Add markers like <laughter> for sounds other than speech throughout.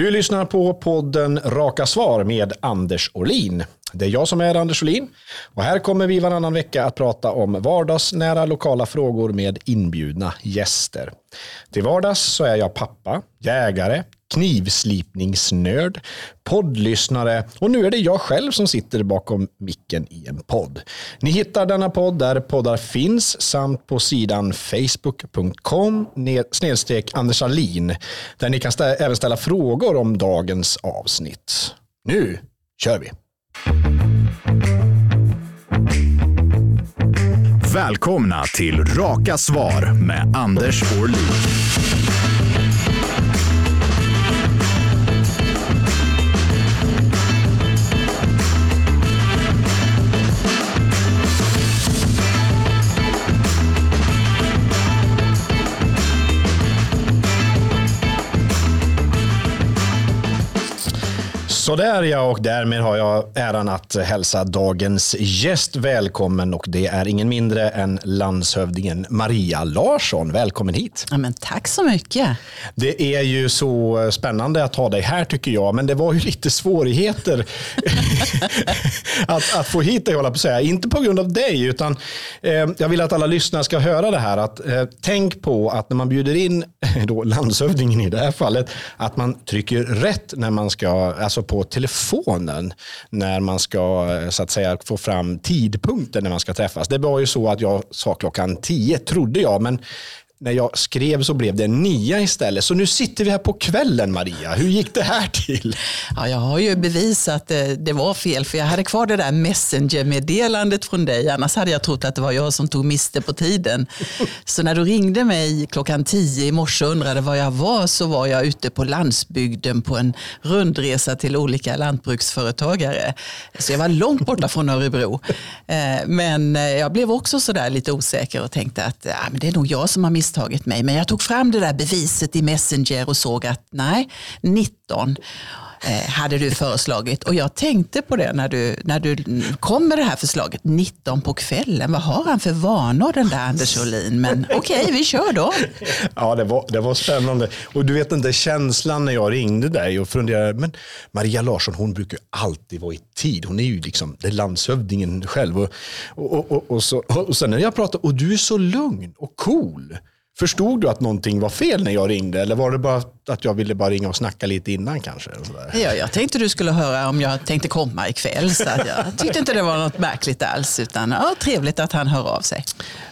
Du lyssnar på podden Raka svar med Anders Olin. Det är jag som är Anders Olin och här kommer vi varannan vecka att prata om vardagsnära lokala frågor med inbjudna gäster. Till vardags så är jag pappa, jägare, knivslipningsnörd, poddlyssnare och nu är det jag själv som sitter bakom micken i en podd. Ni hittar denna podd där poddar finns samt på sidan facebook.com snedstreck Anders Alin där ni kan stä även ställa frågor om dagens avsnitt. Nu kör vi! Välkomna till Raka svar med Anders Orlin. Sådär ja, och därmed har jag äran att hälsa dagens gäst välkommen och det är ingen mindre än landshövdingen Maria Larsson. Välkommen hit. Ja, men tack så mycket. Det är ju så spännande att ha dig här tycker jag, men det var ju lite svårigheter <laughs> att, att, få hit dig, hålla på att säga. Inte på grund av dig, utan eh, jag vill att alla lyssnare ska höra det här. Att, eh, tänk på att när man bjuder in <laughs> då, landshövdingen i det här fallet, att man trycker rätt när man ska, alltså på telefonen när man ska eh, så att säga få fram tidpunkten när man ska träffas. Det var ju så att jag sa klockan tio, trodde jag, men när jag skrev så blev det nia istället. Så nu sitter vi här på kvällen Maria. Hur gick det här till? Ja, jag har ju bevisat att det, det var fel för jag hade kvar det där messenger-meddelandet från dig. Annars hade jag trott att det var jag som tog miste på tiden. <laughs> Så när du ringde mig klockan tio i morse och undrade var jag var så var jag ute på landsbygden på en rundresa till olika lantbruksföretagare. Så jag var långt borta från Örebro. Eh, men eh, jag blev också sådär lite osäker och tänkte att ja, men det är nog jag som har missat misstagit mig. Men jag tog fram det där beviset i Messenger och såg att nej, 19 eh, hade du föreslagit. Och jag tänkte på det när du, när du kom med det här förslaget. 19 på kvällen, vad har han för vanor den där Anders Olin? Men okej, okay, vi kör då. Ja, det var, det var spännande. Och du vet den där känslan när jag ringde dig och funderade, men Maria Larsson hon brukar alltid vara i tid. Hon är ju liksom det är landshövdingen själv. Och, och, och, och, så, och sen när jag pratade, och du är så lugn och cool. Förstod du att någonting var fel när jag ringde eller var det bara att jag ville bara ringa och snacka lite innan kanske? Ja, jag tänkte du skulle höra om jag tänkte komma ikväll. Så jag <laughs> tyckte inte det var något märkligt alls. Utan ja, trevligt att han hör av sig.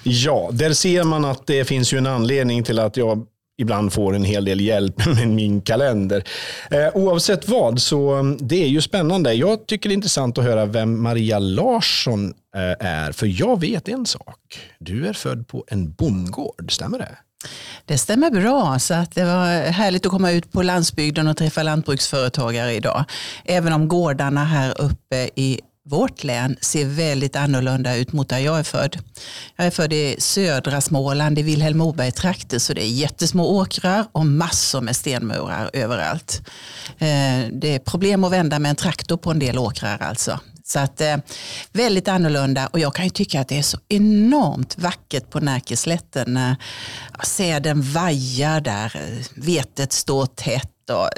Ja, där ser man att det finns ju en anledning till att jag ibland får en hel del hjälp <laughs> med min kalender. Eh, oavsett vad, så mm, det är ju spännande. Jag tycker det är intressant att höra vem Maria Larsson eh, är, för jag vet en sak. Du är född på en bondgård, stämmer det? Det stämmer bra, så att det var härligt att komma ut på landsbygden och träffa lantbruksföretagare idag. Även om gårdarna här uppe i vårt län ser väldigt annorlunda ut mot där jag är född. Jag är född i södra Småland i Vilhelm Moberg-trakter så det är jättesmå åkrar och massor med stenmurar överallt. Eh, det är problem att vända med en traktor på en del åkrar alltså. Så att, eh, väldigt annorlunda och jag kan ju tycka att det är så enormt vackert på Närkeslätten när säden vajar där, eh, vetet står tätt och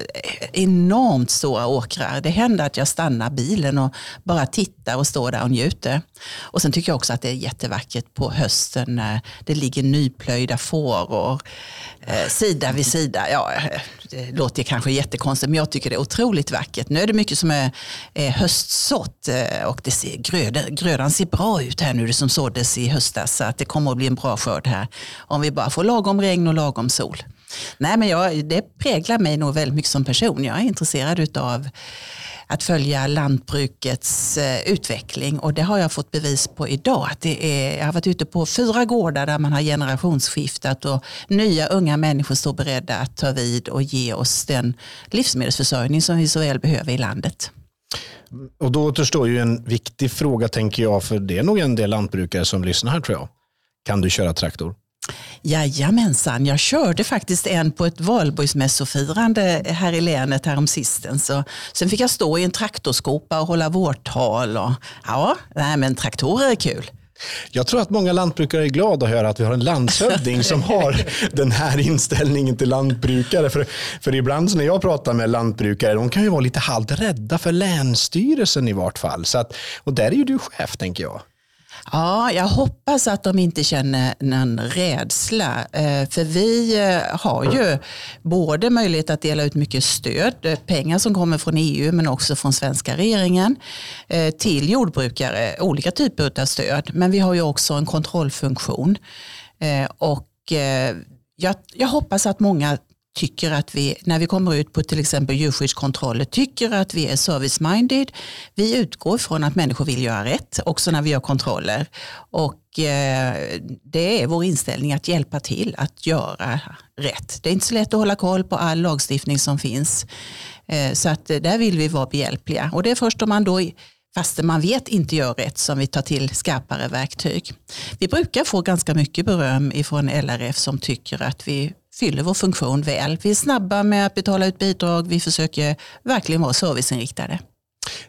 enormt stora åkrar. Det händer att jag stannar bilen och bara tittar och står där och njuter. Och sen tycker jag också att det är jättevackert på hösten när det ligger nyplöjda fåror eh, sida vid sida. Ja, eh, det låter kanske jättekonstigt men jag tycker det är otroligt vackert. Nu är det mycket som är, är höstsått eh, och det ser, gröda, grödan ser bra ut här nu, det som såddes i höstas. Så att det kommer att bli en bra skörd här om vi bara får lagom regn och lagom sol. Nej, men jag, det präglar mig nog väldigt mycket som person. Jag är intresserad av att följa lantbrukets eh, utveckling och det har jag fått bevis på idag. Att det är, jag har varit ute på fyra gårdar där man har generationsskiftat och nya unga människor står beredda att ta vid och ge oss den livsmedelsförsörjning som vi så väl behöver i landet. Och då återstår ju en viktig fråga tänker jag, för det är nog en del lantbrukare som lyssnar här tror jag. Kan du köra traktor? Jajamensan, jag körde faktiskt en på ett valborgsmässofirande här i länet häromsistens. Så, sen fick jag stå i en traktorskopa och hålla vårtal. Och, ja, nej, men traktorer är kul. Jag tror att många lantbrukare är glada att höra att vi har en landshövding som har <laughs> den här inställningen till lantbrukare. För, för ibland när jag pratar med lantbrukare, de kan ju vara lite halvt rädda för länsstyrelsen i vart fall. Så att, och där är ju du chef tänker jag. Ja, jag hoppas att de inte känner någon rädsla. Eh, för vi eh, har ju både möjlighet att dela ut mycket stöd, eh, pengar som kommer från EU men också från svenska regeringen till jordbrukare, olika typer av stöd. Men vi har ju också en kontrollfunktion. Och jag, jag hoppas att många tycker att vi, när vi kommer ut på till exempel djurskyddskontroller, tycker att vi är service-minded. Vi utgår från att människor vill göra rätt, också när vi gör kontroller. Och eh, det är vår inställning att hjälpa till att göra rätt. Det är inte så lätt att hålla koll på all lagstiftning som finns. Eh, så att eh, där vill vi vara behjälpliga. Och det är först om man då fast man vet inte gör rätt som vi tar till skarpare verktyg. Vi brukar få ganska mycket beröm ifrån LRF som tycker att vi fyller vår funktion väl. Vi är snabba med att betala ut bidrag. Vi försöker verkligen vara serviceinriktade.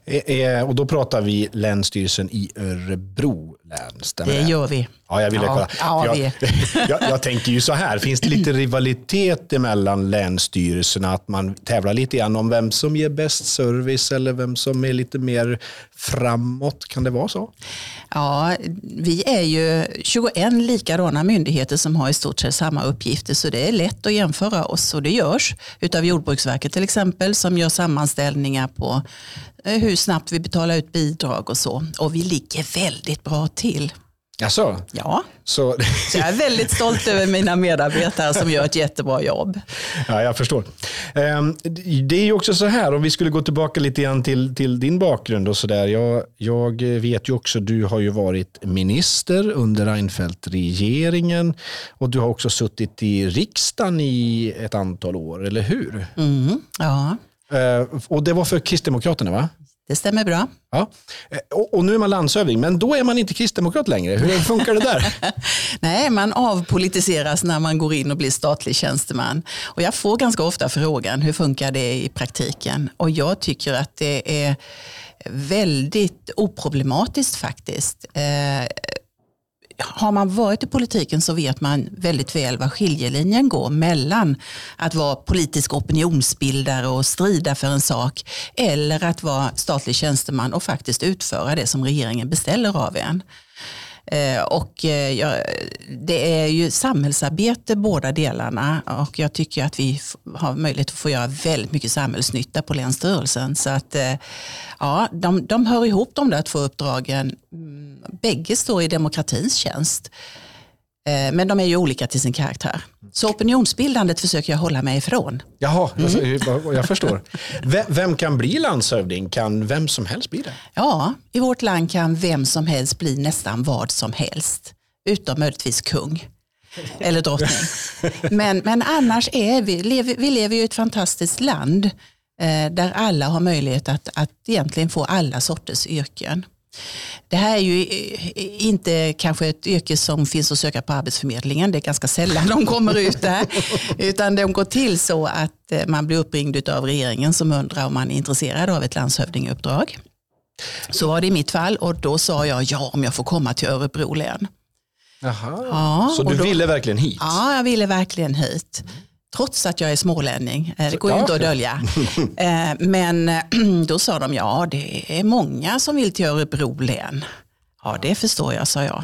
Eh, eh, och då pratar vi Länsstyrelsen i Örebro län. Stämmer det gör vi. Ja, jag ville ja, kolla. Ja, jag, <laughs> jag, jag, tänker ju så här, finns det lite rivalitet mellan länsstyrelserna? Att man tävlar lite grann om vem som ger bäst service eller vem som är lite mer framåt? Kan det vara så? Ja, vi är ju 21 likadana myndigheter som har i stort sett samma uppgifter så det är lätt att jämföra oss och det görs utav Jordbruksverket till exempel som gör sammanställningar på eh, hur snabbt vi betalar ut bidrag och så. Och vi ligger väldigt bra till. Jaså? Ja. Så... så jag är väldigt stolt över mina medarbetare som gör ett jättebra jobb. Ja, jag förstår. Ehm, det är ju också så här, om vi skulle gå tillbaka lite grann till, till din bakgrund och så där. Jag, jag vet ju också, du har ju varit minister under Reinfeldt-regeringen och du har också suttit i riksdagen i ett antal år, eller hur? Mm, ja. Ehm, och det var för Kristdemokraterna va? Det stämmer bra. Ja. Eh, och, och, nu är man landshövding, men då är man inte kristdemokrat längre. Hur funkar det där? <laughs> Nej, man avpolitiseras när man går in och blir statlig tjänsteman. Och jag får ganska ofta frågan, hur funkar det i praktiken? Och jag tycker att det är väldigt oproblematiskt faktiskt. Eh, har man varit i politiken så vet man väldigt väl var skiljelinjen går mellan att vara politisk opinionsbildare och strida för en sak eller att vara statlig tjänsteman och faktiskt utföra det som regeringen beställer av en. Eh, och eh, det är ju samhällsarbete båda delarna och jag tycker att vi har möjlighet att få göra väldigt mycket samhällsnytta på Länsstyrelsen. Så att eh, ja, de, de hör ihop de där två uppdragen. Mm, bägge står i demokratins tjänst. Eh, men de är ju olika till sin karaktär. Så opinionsbildandet försöker jag hålla mig ifrån. Jaha, mm. jag förstår. Vem kan bli landshövding? Kan vem som helst bli det? Ja, i vårt land kan vem som helst bli nästan vad som helst. Utom möjligtvis kung eller drottning. <laughs> Men, men annars är vi, lever, vi lever i ett fantastiskt land eh, där alla har möjlighet att, att egentligen få alla sorters yrken. Det här är ju inte kanske ett yrke som finns att söka på Arbetsförmedlingen. Det är ganska sällan de kommer ut där. Utan de går till så att eh, man blir uppringd av regeringen som undrar om man är intresserad av ett landshövdingeuppdrag. Så var det i mitt fall och då sa jag ja om jag får komma till Örebro län. Jaha. Ja, så du då, ville verkligen hit? Ja, jag ville verkligen hit. Trots att jag är smålänning, eh, det går ju inte att dölja. <laughs> Eh, men <clears throat> då sa de, ja det är många som vill till Örebro län. Ja det förstår jag, sa jag.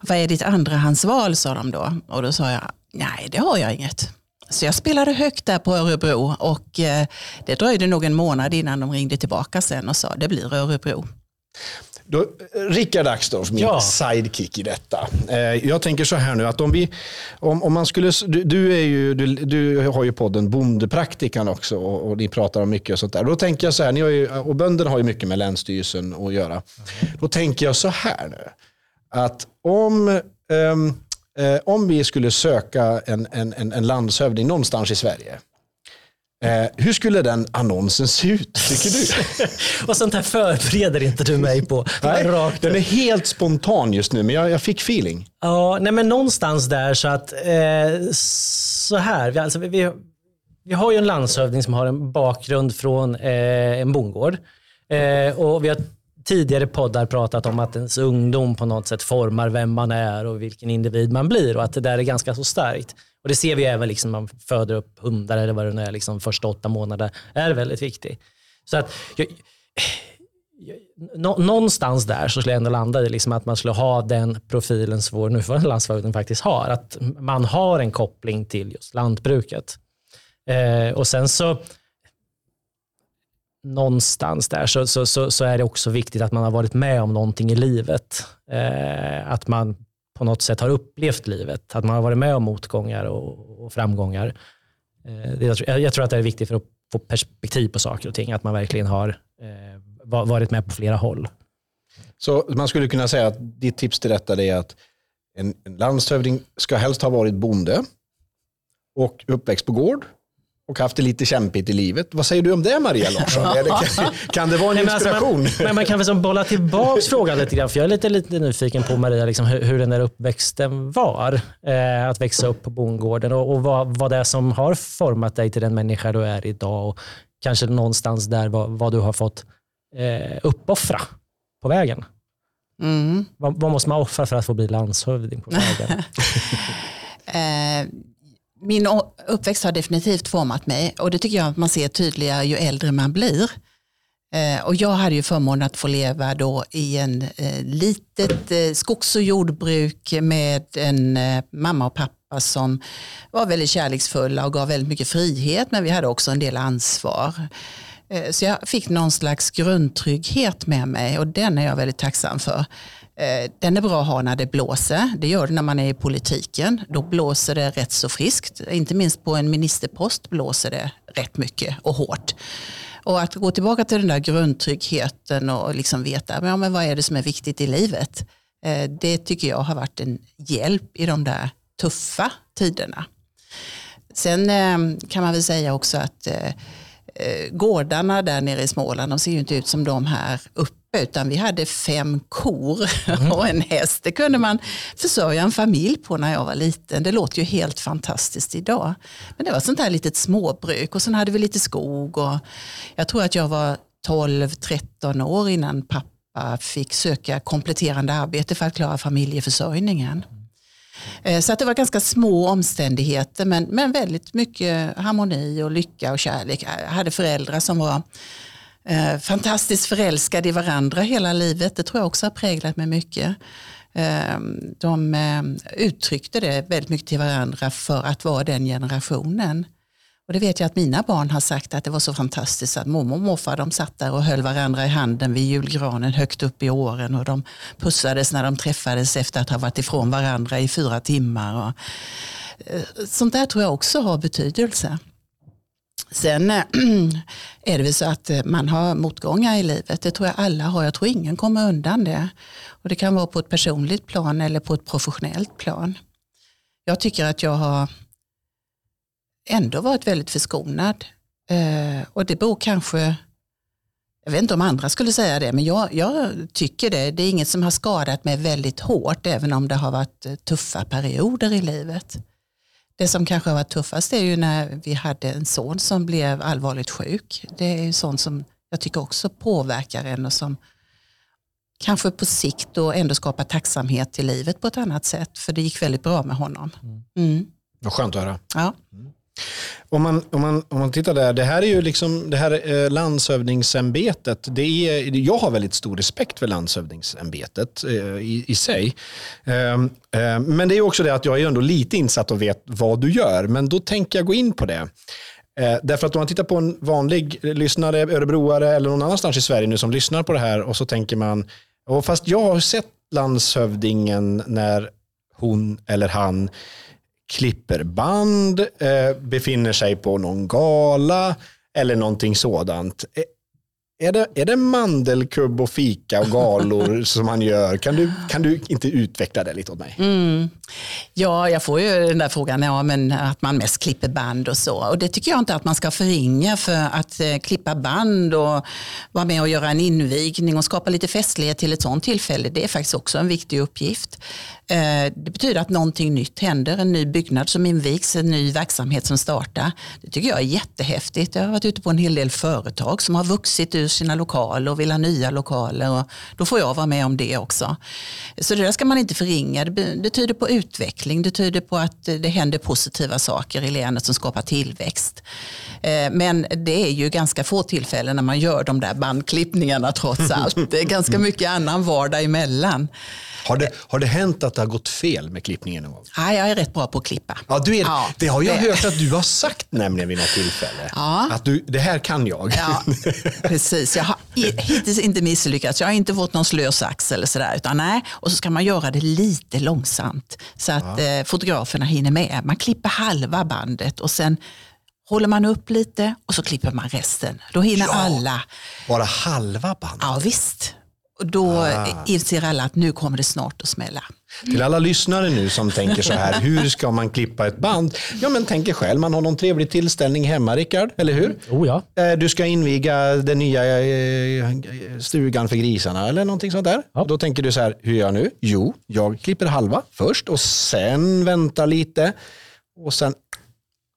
Vad är ditt andrahandsval, sa de då. Och då sa jag, nej det har jag inget. Så jag spelade högt där på Örebro och eh, det dröjde nog en månad innan de ringde tillbaka sen och sa, det blir Örebro. Då, Rickard Axdorff, min ja. sidekick i detta. Eh, jag tänker så här nu att om vi, om, om man skulle, du, du, är ju, du, du har ju podden Bondepraktikan också och, och, ni pratar om mycket och sånt där. Då tänker jag så här, ni har ju, och bönderna har ju mycket med Länsstyrelsen att göra. Mm. Då tänker jag så här nu, att om, um, eh, om vi skulle söka en, en, en landshövding någonstans i Sverige, Eh, hur skulle den annonsen se ut, tycker du? <laughs> och sånt här förbereder inte du mig på. Nej, rakt den är helt spontan just nu, men jag, jag fick feeling. Ja, nej, men någonstans där så att, eh, så här, vi, alltså, vi, vi har ju en landshövding som har en bakgrund från eh, en bondgård. Eh, och vi har tidigare poddar pratat om att ens ungdom på något sätt formar vem man är och vilken individ man blir och att det där är ganska så starkt. Och Det ser vi även liksom när man föder upp hundar eller vad det nu är, liksom första åtta månader är väldigt viktigt. Så att, jag, nå, någonstans där så skulle jag ändå landa i liksom att man skulle ha den profilen som vår nuvarande <laughs> landsförvaltning faktiskt har. Att man har en koppling till just lantbruket. Eh, och sen så någonstans där så, så, så, så, är det också viktigt att man har varit med om någonting i livet. Eh, att man på något sätt har upplevt livet. Att man har varit med om motgångar och, och framgångar. Eh, jag, jag, tror att det är viktigt för att få perspektiv på saker och ting. Att man verkligen har eh, varit med på flera håll. Så man skulle kunna säga att ditt tips till detta är att en, en landshövding ska helst ha varit bonde och uppväxt på gård och haft det lite kämpigt i livet. Vad säger du om det Maria Larsson? kan, kan, det vara en alltså, inspiration? Alltså, man, men man kan väl bolla tillbaka frågan lite grann, för jag är lite, lite nyfiken på Maria, liksom, hur, hur den där uppväxten var. Eh, att växa upp på bondgården och, och vad, vad det är som har format dig till den människa du är idag och kanske någonstans där vad, vad du har fått eh, uppoffra på vägen. Mm. Vad, vad, måste man offra för att få bli landshövding på vägen? <laughs> <laughs> eh, min uppväxt har definitivt format mig och det tycker jag att man ser tydligare ju äldre man blir. Eh, och jag hade ju förmånen att få leva då i en eh, litet eh, skogs och jordbruk med en mamma och pappa som var väldigt kärleksfulla och gav väldigt mycket frihet men vi hade också en del ansvar. Så jag fick någon slags grundtrygghet med mig och den är jag väldigt tacksam för. Eh, den är bra att ha när det blåser. Det gör det när man är i politiken. Då blåser det rätt så friskt. Inte minst på en ministerpost blåser det rätt mycket och hårt. Och att gå tillbaka till den där grundtryggheten och liksom veta ja, men vad är det som är viktigt i livet. Eh, det tycker jag har varit en hjälp i de där tuffa tiderna. Sen eh, kan man väl säga också att gårdarna där nere i Småland, de ser ju inte ut som de här uppe utan vi hade fem kor mm. och en häst. Det kunde man försörja en familj på när jag var liten. Det låter ju helt fantastiskt idag. Men det var sånt här litet småbruk och sen hade vi lite skog. Och jag tror att jag var 12-13 år innan pappa fick söka kompletterande arbete för att klara familjeförsörjningen. Eh, så att det var ganska små omständigheter men, men väldigt mycket harmoni och lycka och kärlek. Jag hade föräldrar som var eh, fantastiskt förälskade i varandra hela livet. Det tror jag också har präglat mig mycket. Eh, de eh, uttryckte det väldigt mycket till varandra för att vara den generationen. Och det vet jag att mina barn har sagt att det var så fantastiskt att mormor och morfar de satt där och höll varandra i handen vid julgranen högt upp i åren och de pussades när de träffades efter att ha varit ifrån varandra i fyra timmar. Och, eh, sånt där tror jag också har betydelse. Sen eh, <clears throat> är det väl så att eh, man har motgångar i livet. Det tror jag alla har. Jag tror ingen kommer undan det. Och det kan vara på ett personligt plan eller på ett professionellt plan. Jag tycker att jag har ändå varit väldigt förskonad. Eh, och det beror kanske, jag vet inte om andra skulle säga det, men jag, jag tycker det. Det är inget som har skadat mig väldigt hårt, även om det har varit tuffa perioder i livet. Det som kanske har varit tuffast är ju när vi hade en son som blev allvarligt sjuk. Det är ju sånt som jag tycker också påverkar en och som kanske på sikt då ändå skapar tacksamhet till livet på ett annat sätt. För det gick väldigt bra med honom. Mm. Vad skönt att höra. Ja. Om man, om, man, om man tittar där, det här är ju liksom, det här eh, landshövdingsämbetet, det är, jag har väldigt stor respekt för landshövdingsämbetet eh, i, i sig. Eh, eh, men det är också det att jag är ändå lite insatt och vet vad du gör, men då tänker jag gå in på det. Eh, därför att om man tittar på en vanlig lyssnare, örebroare eller någon annanstans i Sverige nu som lyssnar på det här och så tänker man, och fast jag har sett landshövdingen när hon eller han klipper band, eh, befinner sig på någon gala eller någonting sådant. Eh, är det, är det mandelkubb och fika och galor <laughs> som man gör? Kan du, kan du inte utveckla det lite åt mig? Mm. Ja, jag får ju den där frågan, ja, men att man mest klipper band och så. Och det tycker jag inte att man ska förringa för att eh, klippa band och vara med och göra en invigning och skapa lite festlighet till ett sånt tillfälle. Det är faktiskt också en viktig uppgift. Eh, det betyder att någonting nytt händer, en ny byggnad som invigs, en ny verksamhet som startar. Det tycker jag är jättehäftigt. Jag har varit ute på en hel del företag som har vuxit ur sina lokaler och vill ha nya lokaler. Och då får jag vara med om det också. Så det där ska man inte förringa. Det tyder på utveckling, det tyder på att det händer positiva saker i länet som skapar tillväxt. Eh, men det är ju ganska få tillfällen när man gör de där bandklippningarna trots allt. Det är ganska <laughs> mycket annan vardag emellan. Har det, har det hänt att det har gått fel med klippningen någon gång? Ja, jag är rätt bra på att klippa. Ja, du är, Ja, det har jag det- hört att du har sagt nämligen vid något tillfälle. Ja. Att du, det här kan jag. Ja, <laughs> precis. Jag har hittills inte misslyckats. Jag har inte fått någon slö sax eller sådär. Utan nej, och så ska man göra det lite långsamt så att eh, fotograferna hinner med. Man klipper halva bandet och sen håller man upp lite och så klipper man resten. Då hinner Ja. alla. Bara halva bandet. Ja visst. Och då inser alla att nu kommer det snart att smälla. Till alla lyssnare nu som tänker så här, hur ska man klippa ett band? Ja men tänk er själv, man har någon trevlig tillställning hemma Rickard, eller hur? Oh ja. Eh, Du ska inviga den nya eh, stugan för grisarna eller någonting sånt där. Ja. Då tänker du så här, hur gör jag nu? Jo, jag klipper halva först och sen väntar lite och sen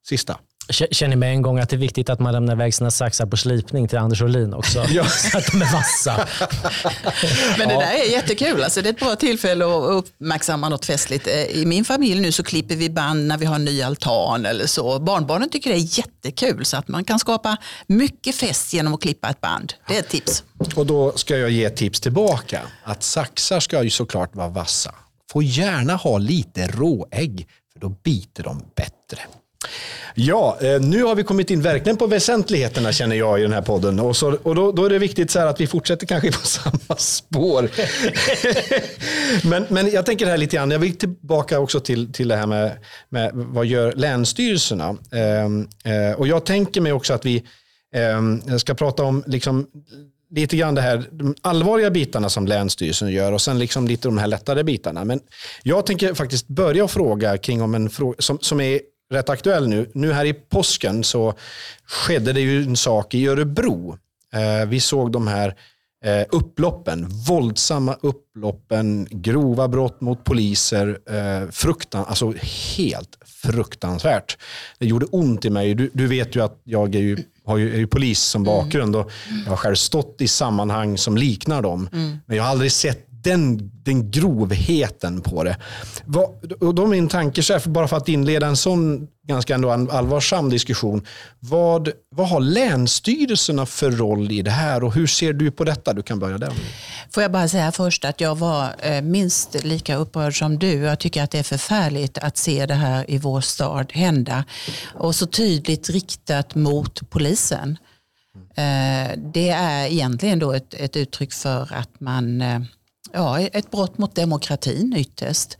sista. Känner med en gång att det är viktigt att man lämnar iväg sina saxar på slipning till Anders Olin också. <laughs> Ja. Så <laughs> att de är vassa. <laughs> Men det där är jättekul. Alltså, det är ett bra tillfälle att uppmärksamma något festligt. Eh, I min familj nu så klipper vi band när vi har en ny altan eller så. Barnbarnen tycker det är jättekul så att man kan skapa mycket fest genom att klippa ett band. Det är ett tips. Och då ska jag ge tips tillbaka. Att saxar ska ju såklart vara vassa. Får gärna ha lite råägg, för då biter de bättre. Ja, eh, nu har vi kommit in verkligen på väsentligheterna känner jag i den här podden. Och, så, och då, då är det viktigt så här att vi fortsätter kanske på <laughs> samma spår. <laughs> men, men jag tänker här lite grann, jag vill tillbaka också till, till det här med, med vad gör länsstyrelserna. Ehm, eh, och jag tänker mig också att vi eh, ska prata om liksom, lite grann det här, de allvarliga bitarna som Länsstyrelsen gör och sen liksom lite de här lättare bitarna. Men jag tänker faktiskt börja fråga kring om en fråga som, som är rätt aktuell nu. Nu här i påsken så skedde det ju en sak i Örebro. Eh, vi såg de här eh, upploppen, våldsamma upploppen, grova brott mot poliser, eh, fruktan, alltså helt fruktansvärt. Det gjorde ont i mig. Du, du vet ju att jag är ju, har ju, är ju polis som bakgrund och jag har själv stått i sammanhang som liknar dem. Men jag har aldrig sett den, den grovheten på det. Och då min tanke, så här, bara för att inleda en sån ganska ändå allvarsam diskussion. Vad, vad har länsstyrelserna för roll i det här och hur ser du på detta? Du kan börja där. Får jag bara säga först att jag var eh, minst lika upprörd som du. Jag tycker att det är förfärligt att se det här i vår stad hända. Och så tydligt riktat mot polisen. Eh, Det är egentligen då ett, ett uttryck för att man, eh, ja, ett brott mot demokratin ytterst.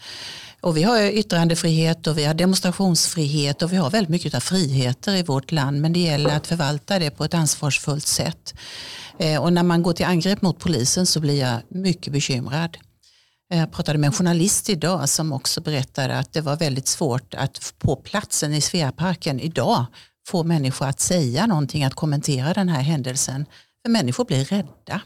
Och vi har yttrandefrihet och vi har demonstrationsfrihet och vi har väldigt mycket av friheter i vårt land. Men det gäller att förvalta det på ett ansvarsfullt sätt. Eh, och när man går till angrepp mot polisen så blir jag mycket bekymrad. Eh, jag pratade med en journalist idag som också berättade att det var väldigt svårt att på platsen i Sveaparken idag få människor att säga någonting, att kommentera den här händelsen. För människor blir rädda.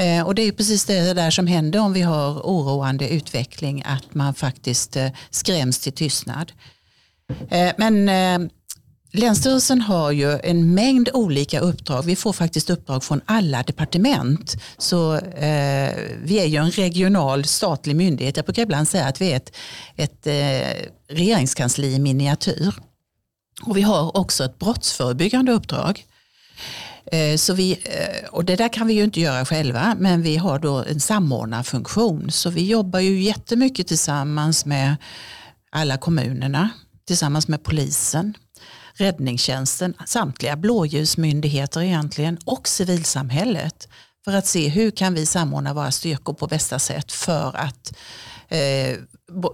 Eh, och det är precis det där som händer om vi har oroande utveckling, att man faktiskt eh, skräms till tystnad. Eh, men Länsstyrelsen har ju en mängd olika uppdrag. Vi får faktiskt uppdrag från alla departement. Så eh, vi är ju en regional statlig myndighet. Jag brukar ibland säga att vi är ett, ett eh, regeringskansli i miniatyr. Och vi har också ett brottsförebyggande uppdrag. Eh, så vi, eh, och det där kan vi ju inte göra själva, men vi har då en samordnarfunktion. Så vi jobbar ju jättemycket tillsammans med alla kommunerna, tillsammans med polisen, räddningstjänsten, samtliga blåljusmyndigheter egentligen och civilsamhället för att se hur kan vi samordna våra styrkor på bästa sätt för att eh,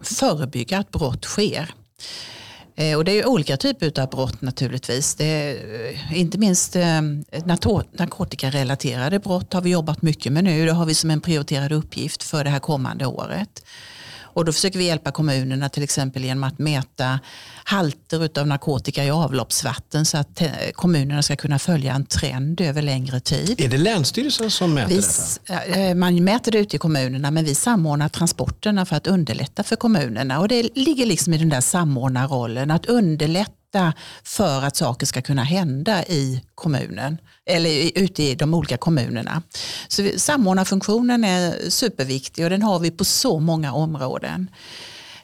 förebygga att brott sker. Eh, och det är ju olika typer av brott naturligtvis. Det är, eh, inte minst eh, narkotikarelaterade brott har vi jobbat mycket med nu. Det har vi som en prioriterad uppgift för det här kommande året. Och då försöker vi hjälpa kommunerna till exempel genom att mäta halter av narkotika i avloppsvatten så att eh, kommunerna ska kunna följa en trend över längre tid. Är det Länsstyrelsen som mäter Vi, detta? eh, man mäter det ute i kommunerna men vi samordnar transporterna för att underlätta för kommunerna. Och det ligger liksom i den där samordnarrollen att underlätta för att saker ska kunna hända i kommunen eller ute i de olika kommunerna. Så samordnarfunktionen är superviktig och den har vi på så många områden.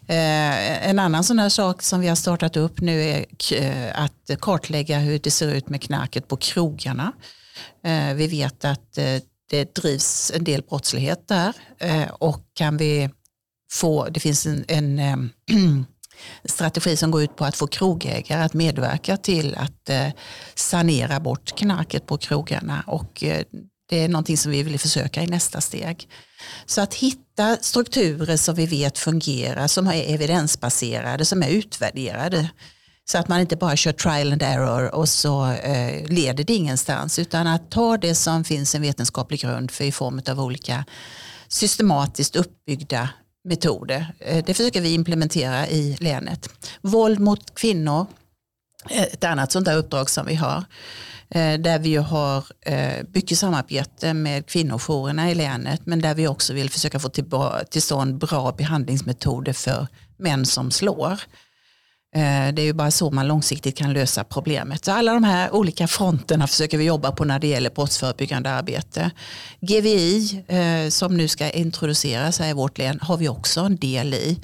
Eh, en annan sån här sak som vi har startat upp nu är eh, att kartlägga hur det ser ut med knarket på krogarna. Eh, vi vet att det drivs en del brottslighet där och kan vi få, det finns en, en <clears throat> strategi som går ut på att få krogägare att medverka till att eh, sanera bort knarket på krogarna och eh, det är någonting som vi vill försöka i nästa steg. Så att hitta strukturer som vi vet fungerar, som är evidensbaserade, som är utvärderade. Så att man inte bara kör trial and error och så eh, leder det ingenstans. Utan att ta det som finns en vetenskaplig grund för i form av olika systematiskt uppbyggda metoder. Eh, det försöker vi implementera i länet. Våld mot kvinnor, eh, ett annat sånt där uppdrag som vi har. Eh, där vi har mycket samarbete med kvinnojourerna i länet men där vi också vill försöka få till, till stånd bra behandlingsmetoder för män som slår. Eh, det är ju bara så man långsiktigt kan lösa problemet. Så alla de här olika fronterna försöker vi jobba på när det gäller brottsförebyggande arbete. GVI eh, som nu ska introduceras här i vårt län har vi också en del i.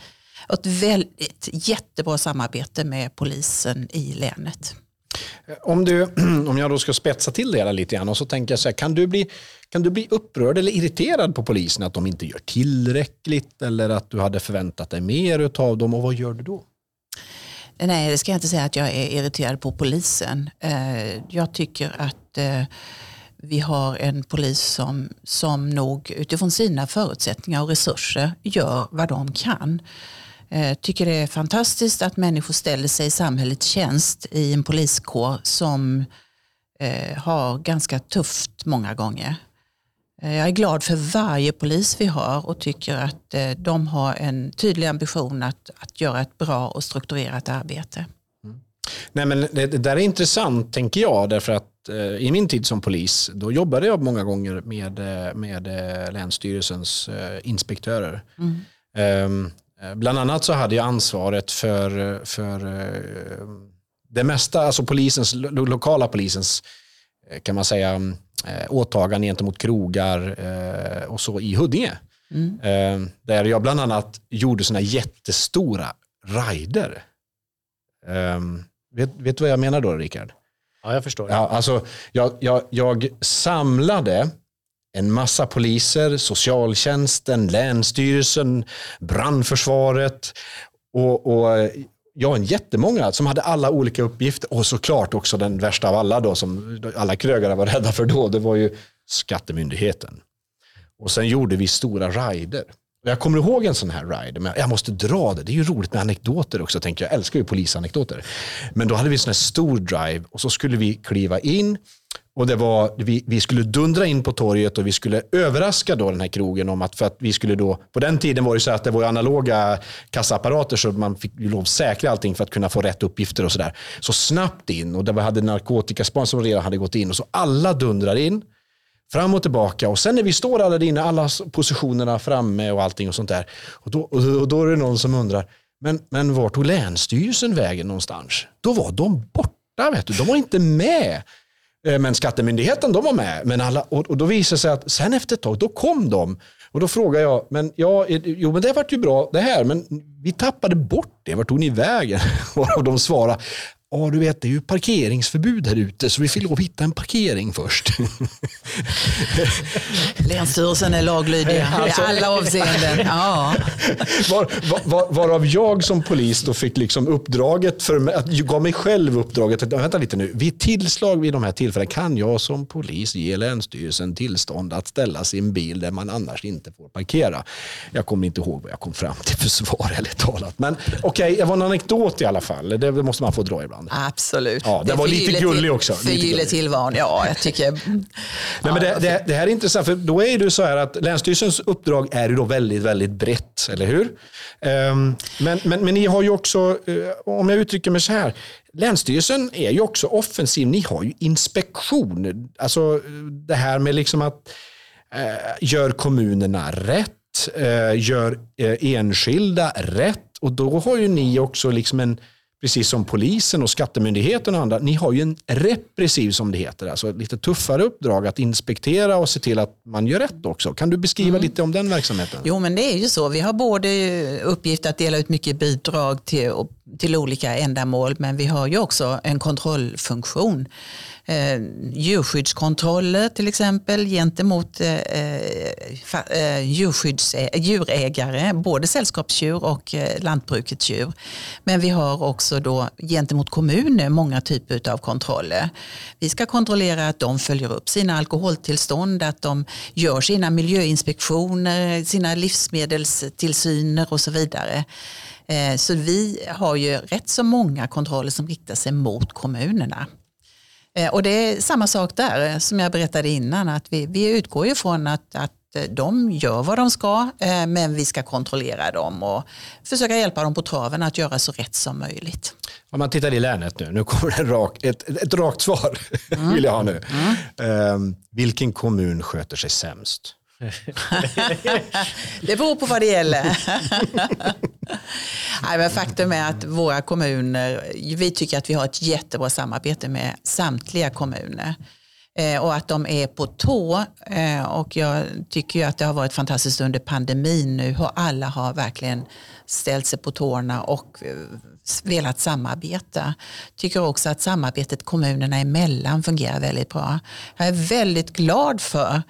Ett väldigt jättebra samarbete med polisen i länet. Eh, om, du, <clears throat> om jag då ska spetsa till det hela lite grann och så tänker jag så här, kan du, bli, kan du bli upprörd eller irriterad på polisen att de inte gör tillräckligt eller att du hade förväntat dig mer av dem och vad gör du då? Nej, det ska jag inte säga att jag är irriterad på polisen. Eh, jag tycker att eh, vi har en polis som, som nog utifrån sina förutsättningar och resurser gör vad de kan. Eh, tycker det är fantastiskt att människor ställer sig i samhällets tjänst i en poliskår som har ganska tufft många gånger. Eh, Jag är glad för varje polis vi har och tycker att eh, de har en tydlig ambition att, att göra ett bra och strukturerat arbete. Nej, men det, det där är intressant tänker jag därför att eh, i min tid som polis då jobbade jag många gånger med, med Länsstyrelsens inspektörer. Ehm, eh, bland annat så hade jag ansvaret för, för det mesta, alltså polisens, lo, lokala polisens kan man säga eh, åtagande gentemot krogar eh, och så i Huddinge. Eh, där jag bland annat gjorde sådana jättestora rider. Ehm, vet, vet du vad jag menar då, Rickard? Ja, jag förstår. Ja, alltså, jag, jag, jag samlade en massa poliser, socialtjänsten, länsstyrelsen, brandförsvaret och, och ja, en jättemånga som hade alla olika uppgifter och såklart också den värsta av alla då som alla krögare var rädda för då, det var ju skattemyndigheten. Och sen gjorde vi stora rider. Och Jag kommer ihåg en sån här ride, men jag måste dra det. Det är ju roligt med anekdoter också, tänker jag. Jag älskar ju polisanekdoter. Men då hade vi en sån här stor drive och så skulle vi kliva in och det var, vi, vi skulle dundra in på torget och vi skulle överraska då den här krogen om att, för att vi skulle då, på den tiden var det så att det var analoga kassaapparater så man fick lov att säkra allting för att kunna få rätt uppgifter och sådär. Så snabbt in och där vi hade narkotikaspan som redan hade gått in och så alla dundrar in fram och tillbaka och sen när vi står alla där inne, alla positionerna framme och allting och sånt där. Och då, och då är det någon som undrar, men, men vart tog Länsstyrelsen vägen någonstans? Då var de borta, vet du. de var inte med. Eh, men Skattemyndigheten de var med. Men alla, och, då visade det sig att sen efter ett tag, då kom de. Och då frågade jag, men ja, jo men det vart ju bra det här, men vi tappade bort det, vart tog ni vägen? <laughs> Och de svarade, ja du vet det är ju parkeringsförbud här ute så vi får lov att hitta en parkering först. <laughs> Länsstyrelsen är laglydiga Alltså- i alla avseenden. Ja. Var, var, var, varav jag som polis då fick liksom uppdraget, för att jag gav mig själv uppdraget, att, vänta lite nu, vid tillslag vid de här tillfällena kan jag som polis ge Länsstyrelsen tillstånd att ställa sin bil där man annars inte får parkera. Jag kommer inte ihåg vad jag kom fram till för svar eller talat. Men okej, det var en anekdot i alla fall. Det måste man få dra ibland. Ibland. Absolut. Ja, Det är var lite gullig också. För Lite gylle gullig. tillvaron, ja jag tycker. <laughs> Nej, men det, det, det här är intressant, för då är det så här att Länsstyrelsens uppdrag är ju då väldigt, väldigt brett, eller hur? Ehm, men, men, men ni har ju också, eh, om jag uttrycker mig så här, Länsstyrelsen är ju också offensiv. Ni har ju inspektion. Alltså det här med liksom att eh, gör kommunerna rätt? Eh, gör eh, enskilda rätt? Och då har ju ni också liksom en, precis som polisen och skattemyndigheten och andra, ni har ju en repressiv som det heter, alltså lite tuffare uppdrag att inspektera och se till att man gör rätt också. Kan du beskriva lite om den verksamheten? Jo men det är ju så. Vi har både uppgift att dela ut mycket bidrag till, till olika ändamål men vi har ju också en kontrollfunktion. Eh, djurskyddskontroller till exempel gentemot eh, eh fa, eh, djurskydds, eh, djurägare, både sällskapsdjur och eh, lantbrukets djur. Men vi har också då gentemot kommuner många typer av kontroller. Vi ska kontrollera att de följer upp sina alkoholtillstånd, att de gör sina miljöinspektioner, sina livsmedelstillsyner och så vidare. Eh, så vi har ju rätt så många kontroller som riktar sig mot kommunerna. Eh, Och det är samma sak där eh, som jag berättade innan, att vi, vi utgår ju från att, att eh, de gör vad de ska, men vi ska kontrollera dem och försöka hjälpa dem på traven att göra så rätt som möjligt. Om man tittar i länet nu, nu kommer det en rak, ett, ett rakt svar <laughs> vill jag ha nu. Ehm, vilken kommun sköter sig sämst? <laughs> Det beror på vad det gäller. <laughs> Nej, men faktum är att våra kommuner, vi tycker att vi har ett jättebra samarbete med samtliga kommuner. Eh, och att de är på tå. Eh, och jag tycker ju att det har varit fantastiskt under pandemin nu. Hur alla har verkligen ställt sig på tårna och eh, velat samarbeta. Tycker också att samarbetet kommunerna emellan fungerar väldigt bra. Jag är väldigt glad för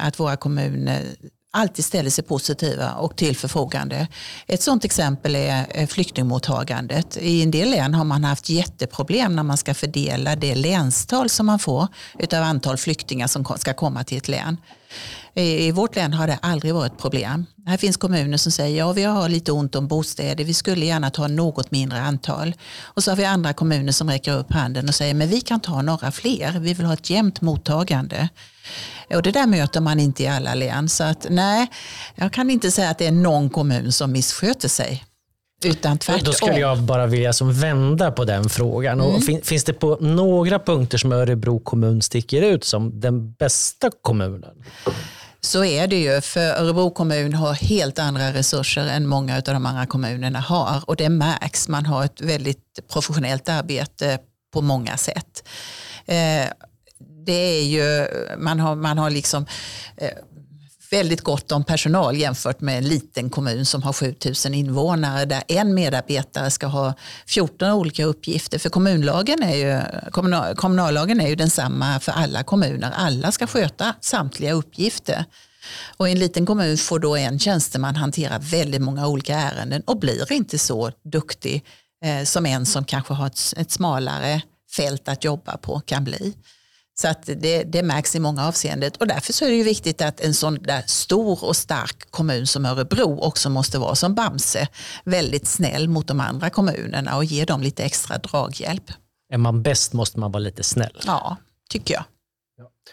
att våra kommuner alltid ställer sig positiva och till förfogande. Ett sådant exempel är eh, flyktingmottagandet. I en del län har man haft jätteproblem när man ska fördela det länstal som man får utav antal flyktingar som ska komma till ett län. I i vårt län har det aldrig varit problem. Här finns kommuner som säger ja vi har lite ont om bostäder, vi skulle gärna ta något mindre antal. Och så har vi andra kommuner som räcker upp handen och säger men vi kan ta några fler, vi vill ha ett jämnt mottagande. Och det där möter man inte i alla län. Så att nej, jag kan inte säga att det är någon kommun som missköter sig. Utan tvärtom. Då skulle jag bara vilja som vända på den frågan. Och fin, finns det på några punkter som Örebro kommun sticker ut som den bästa kommunen? Så är det ju, för Örebro kommun har helt andra resurser än många av de andra kommunerna har. Och det märks, man har ett väldigt professionellt arbete på många sätt. Eh, det är ju, man har, man har liksom eh, väldigt gott om personal jämfört med en liten kommun som har 7000 invånare där en medarbetare ska ha 14 olika uppgifter. För kommunlagen är ju, kommunal, kommunallagen är ju densamma för alla kommuner. Alla ska sköta samtliga uppgifter. Och i en liten kommun får då en tjänsteman hantera väldigt många olika ärenden och blir inte så duktig eh, som en som kanske har ett, ett smalare fält att jobba på kan bli. Så att det, det märks i många avseenden och därför så är det ju viktigt att en sån där stor och stark kommun som Örebro också måste vara som Bamse, väldigt snäll mot de andra kommunerna och ge dem lite extra draghjälp. Är man bäst måste man vara lite snäll. Ja, tycker jag.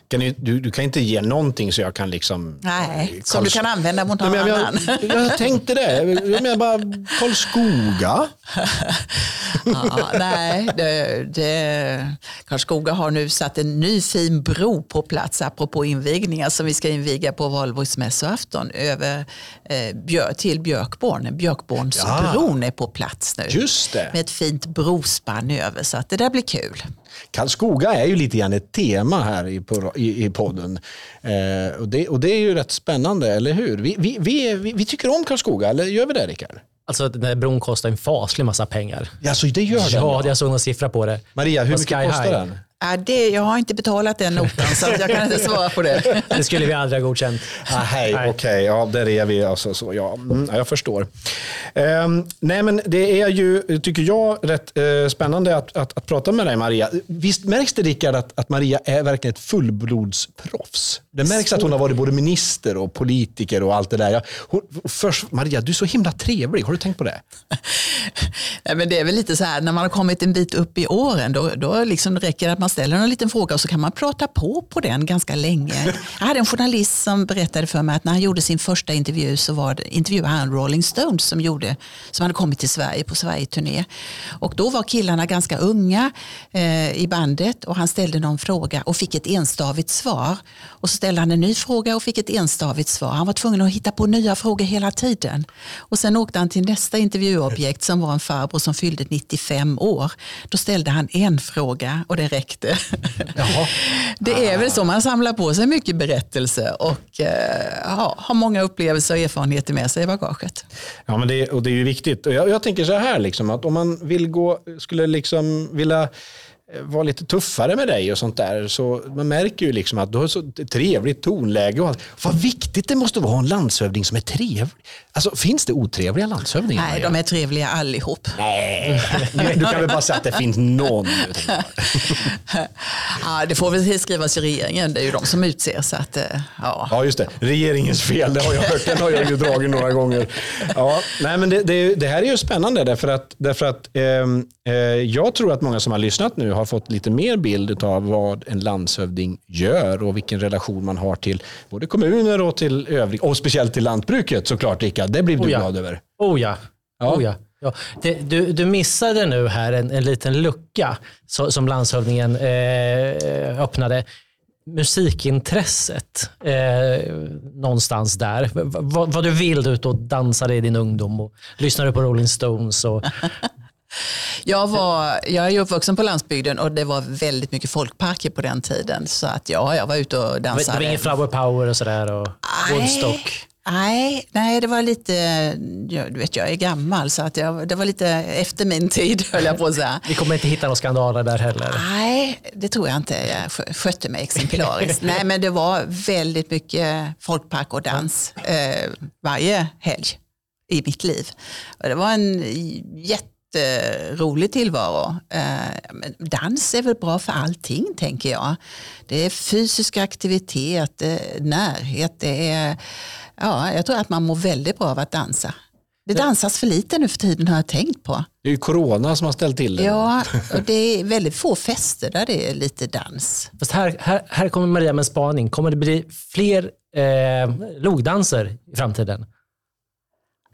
Kan du, du, du kan inte ge någonting så jag kan liksom... Nej, som du kan använda mot Nej, någon men jag, annan. jag, <laughs> jag tänkte det. Jag menar bara Karlskoga. <laughs> Ja, nej, det, det, Karlskoga har nu satt en ny fin bro på plats apropå invigningar som vi ska inviga på valborgsmässoafton över eh, Björ, till Björkborn. Björkbornsbron är på plats nu. Just det. Med ett fint brospann över så att det där blir kul. Karlskoga är ju lite grann ett tema här på, i, i podden. Eh, och, det, och det är ju rätt spännande, eller hur? Vi, vi, vi, vi, vi tycker om Karlskoga, eller gör vi det Rickard? Alltså den där bron kostar en faslig massa pengar. Ja, så det gör den. Ja, jag såg någon siffra på det. Maria, hur mycket kostar High. den? Ja, det, jag har inte betalat den notan så jag kan inte svara på det. <laughs> Det skulle vi aldrig ha godkänt. Ah, hej, Nej. okej, ja, där är vi. Alltså, så, ja. Mm, ja, jag förstår. Ehm, nej, men det är ju, tycker jag, rätt eh, spännande att, att, att prata med dig, Maria. Visst märks det, Rickard, att, att Maria är verkligen ett fullblodsproffs? Det märks att hon har varit både minister och politiker och allt det där. Ja, hon, först, Maria, du är så himla trevlig. Har du tänkt på det? <laughs> Nej, men det är väl lite så här, när man har kommit en bit upp i åren, då, då liksom räcker det att man man ställer en liten fråga och så kan man prata på på den ganska länge. Jag hade en journalist som berättade för mig att när han gjorde sin första intervju så var det, intervjuade han Rolling Stones som, gjorde, som hade kommit till Sverige på Sverigeturné. Och då var killarna ganska unga eh, i bandet och han ställde någon fråga och fick ett enstavigt svar. Och så ställde han en ny fråga och fick ett enstavigt svar. Han var tvungen att hitta på nya frågor hela tiden. Och sen åkte han till nästa intervjuobjekt som var en farbror som fyllde 95 år. Då ställde han en fråga och det räckte. <laughs> Det är väl så, man samlar på sig mycket berättelse och eh, ja, har många upplevelser och erfarenheter med sig i bagaget. Ja, men det, och det är ju viktigt. Och jag, jag tänker så här, liksom, att om man vill gå, skulle liksom vilja eh, vara lite tuffare med dig och sånt där, så man märker ju liksom att du har så trevligt tonläge och allt. Vad viktigt det måste vara att ha en landshövding som är trevlig. Alltså, finns det otrevliga landshövdingar? Nej, Maria? de är trevliga allihop. Nej, du kan väl bara säga att det finns någon. <laughs> Ja, det får väl skrivas i regeringen, det är ju de som utser. Så att, eh, ja. Ja, just det. Regeringens fel, det har jag hört. Den har jag ju dragit några gånger. Ja, nej, men det, det, det här är ju spännande därför att, därför att ehm, eh, jag tror att många som har lyssnat nu har fått lite mer bild av vad en landshövding gör och vilken relation man har till både kommuner och till övrig och speciellt till lantbruket såklart, Rickard. Det blir du Oh ja. glad över. Oh ja. Ja. Oh ja. Ja. Det, du, du missade nu här en, en liten lucka så, som landshövdingen eh, öppnade. Musikintresset eh, någonstans där. V- vad, vad du vill du ut och dansade i din ungdom och lyssnade på Rolling Stones. Och, <laughs> Jag, var, jag är ju uppvuxen på landsbygden och det var väldigt mycket folkparker på den tiden. Så att ja, jag var ute och det var dansade. ingen flower power och sådär. Och Woodstock. Nej, nej, det var lite, du vet jag är gammal så att jag, det var lite efter min tid höll jag på att säga. Vi kommer inte hitta några skandaler där heller. Nej, det tror jag inte. Jag skö- skötte mig exemplariskt. Nej, men det var väldigt mycket folkpark och dans eh, varje helg i mitt liv. Och det var en jätterolig tillvaro. Eh, dans är väl bra för allting, tänker jag. Det är fysisk aktivitet, närhet, det är... Ja, jag tror att man mår väldigt bra av att dansa. Det dansas för lite nu för tiden har jag tänkt på. Det är ju corona som har ställt till det. Ja, <laughs> och det är väldigt få fester där det är lite dans. Fast här, här, här kommer Maria med en spaning. Kommer det bli fler eh, logdanser i framtiden?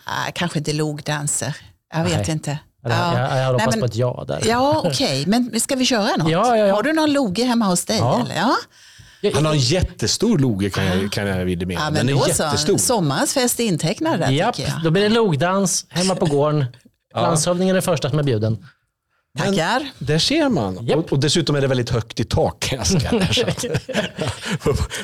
Ah, kanske inte logdanser. Jag vet Nej. inte. Eller, Jag, jag hade Nej, hoppats men- på ett ja där. Ja, okej. Men ska vi köra något? Ja, ja, ja. Har du någon loge hemma hos dig? Ja. Eller? Ja. Han har en jättestor loge kan jag, kan jag vidimera. ja, Den men är då jättestor. Sommarens fest är intecknad där Japp, tycker jag. då blir det logdans hemma på gården. Landshövdingen är första som är bjuden. Tackar. Där ser man. Japp. Och, dessutom är det väldigt högt i tak jag <laughs> <laughs>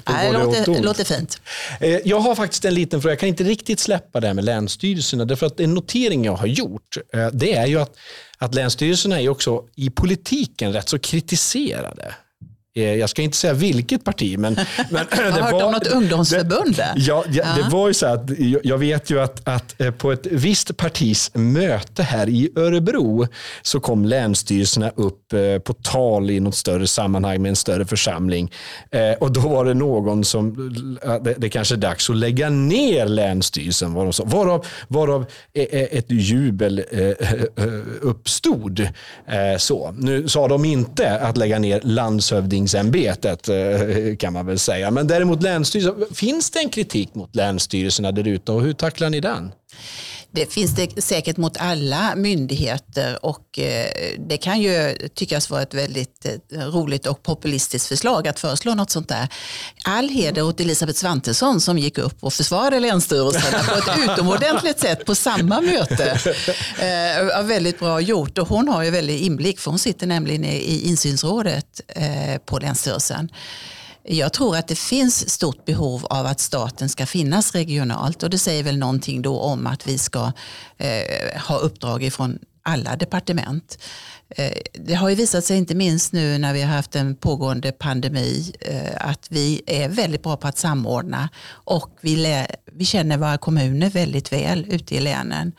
det låter, låter fint. Eh, Jag har faktiskt en liten fråga. Jag kan inte riktigt släppa det här med länsstyrelserna. Därför att en notering jag har gjort, eh, det är ju att, att länsstyrelserna är också i politiken rätt så kritiserade. Eh, Jag ska inte säga vilket parti, men... <laughs> men Jag har <clears throat> hört om något ungdomsförbund där. Ja, ja, det var ju så att jag- vet ju att, att eh, på ett visst partis möte här i Örebro så kom länsstyrelserna upp eh, på tal i något större sammanhang med en större församling. Och då var det någon som, det, det kanske är dags att lägga ner länsstyrelsen, var de sa. Varav, varav ett jubel uppstod. Så. Nu sa de inte att lägga ner landshövdingsämbetet eh, kan man väl säga. Men däremot länsstyrelsen. Finns det en kritik mot länsstyrelserna där ute och hur tacklar ni den? Det finns det säkert mot alla myndigheter och eh, det kan ju tyckas vara ett väldigt eh, roligt och populistiskt förslag att föreslå något sånt där. All heder åt Elisabeth Svantesson som gick upp och försvarade länsstyrelserna på ett <laughs> utomordentligt sätt på samma möte. Eh, väldigt bra gjort och hon har ju väldigt inblick för hon sitter nämligen i i insynsrådet eh, på Länsstyrelsen. Jag tror att det finns stort behov av att staten ska finnas regionalt och det säger väl någonting då om att vi ska eh, ha uppdrag ifrån alla departement. Eh, det har ju visat sig, inte minst nu när vi har haft en pågående pandemi, eh, att vi är väldigt bra på att samordna och vi, vi känner våra kommuner väldigt väl ute i länen.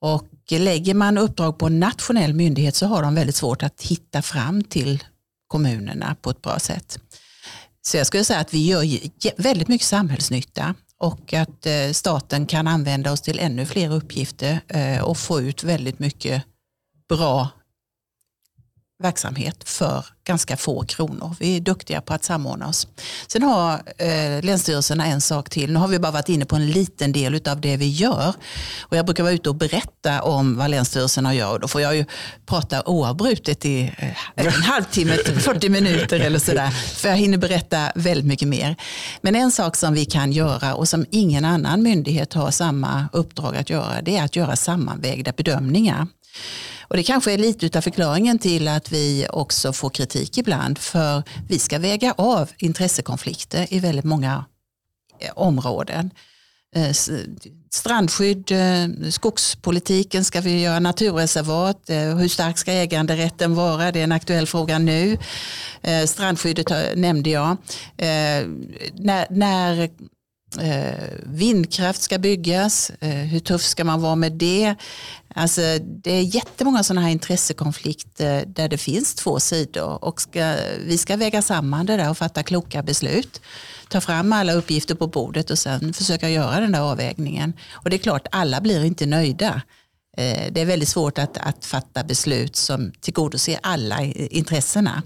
Och lägger man uppdrag på en nationell myndighet så har de väldigt svårt att hitta fram till kommunerna på ett bra sätt. Så jag skulle säga att vi gör väldigt mycket samhällsnytta och att eh, staten kan använda oss till ännu fler uppgifter eh, och få ut väldigt mycket bra verksamhet för ganska få kronor. Vi är duktiga på att samordna oss. Sen har eh, länsstyrelserna en sak till. Nu har vi bara varit inne på en liten del av det vi gör. Och jag brukar vara ute och berätta om vad länsstyrelserna gör. Då får jag ju prata oavbrutet i eh, en halvtimme, <laughs> 40 minuter eller sådär. För jag hinner berätta väldigt mycket mer. Men en sak som vi kan göra och som ingen annan myndighet har samma uppdrag att göra, det är att göra sammanvägda bedömningar. Och det kanske är lite av förklaringen till att vi också får kritik ibland för vi ska väga av intressekonflikter i väldigt många eh, områden. Eh, strandskydd, eh, skogspolitiken, ska vi göra naturreservat, hur stark ska äganderätten vara? Det är en aktuell fråga nu. Strandskyddet nämnde jag. När, när Eh, vindkraft ska byggas, eh, hur tuff ska man vara med det? Alltså, det är jättemånga sådana här intressekonflikter där det finns två sidor och ska, vi ska väga samman det där och fatta kloka beslut. Ta fram alla uppgifter på bordet och sen försöka göra den där avvägningen. Och det är klart, alla blir inte nöjda. Eh, det är väldigt svårt att, att fatta beslut som tillgodoser alla intressena.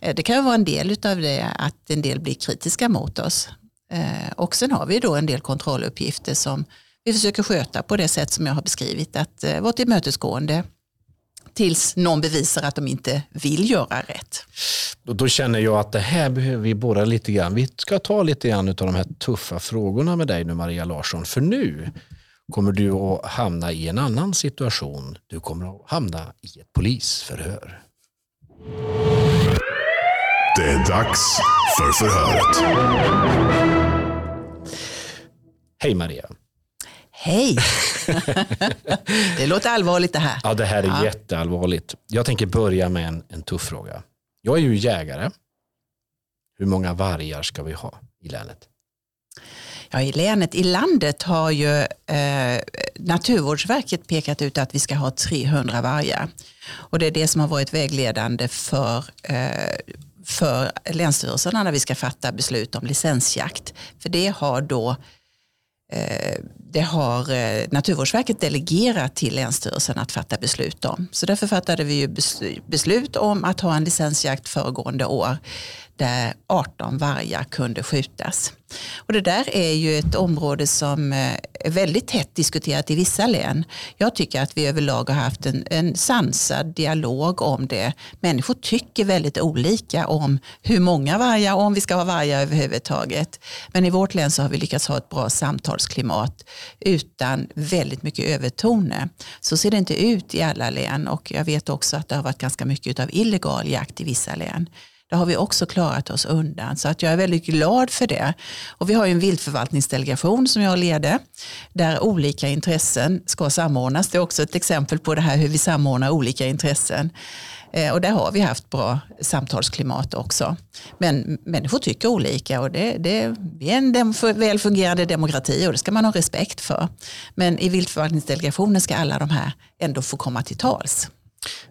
Det kan vara en del av det att en del blir kritiska mot oss. Eh, och sen har vi då en del kontrolluppgifter som vi försöker sköta på det sätt som jag har beskrivit, att eh, vara tillmötesgående tills någon bevisar att de inte vill göra rätt. Då känner jag att det här behöver vi borra lite grann. Vi ska ta lite grann av de här tuffa frågorna med dig nu Maria Larsson. För nu kommer du att hamna i en annan situation. Du kommer att hamna i ett polisförhör. Det är dags för förhöret. Hej Maria. Hej! <laughs> det låter allvarligt det här. Ja, det här är ja. jätteallvarligt. Jag tänker börja med en, en tuff fråga. Jag är ju jägare. Hur många vargar ska vi ha i länet? Ja, I länet, i landet har ju eh, Naturvårdsverket pekat ut att vi ska ha 300 vargar. Och det är det som har varit vägledande för eh, för länsstyrelserna när vi ska fatta beslut om licensjakt. För det har då Eh, det har eh, Naturvårdsverket delegerat till Länsstyrelsen att fatta beslut om. Så därför fattade vi beslut om att ha en licensjakt föregående år där 18 vargar kunde skjutas. Och det där är ju ett område som eh, är väldigt tätt diskuterat i vissa län. Jag tycker att vi överlag har haft en, en sansad dialog om det. Människor tycker väldigt olika om hur många vargar och om vi ska ha vargar överhuvudtaget. Men i vårt län så har vi lyckats ha ett bra samtalsklimat utan väldigt mycket övertoner. Så ser det inte ut i alla län och jag vet också att det har varit ganska mycket av illegal jakt i vissa län. Det har vi också klarat oss undan. Så att jag är väldigt glad för det. Och vi har ju en viltförvaltningsdelegation som jag leder där olika intressen ska samordnas. Det är också ett exempel på det här hur vi samordnar olika intressen. Eh, och där har vi haft bra samtalsklimat också. Men människor tycker olika och det, det, vi är en väl fungerande demokrati och det ska man ha respekt för. Men i viltförvaltningsdelegationen ska alla de här ändå få komma till tals.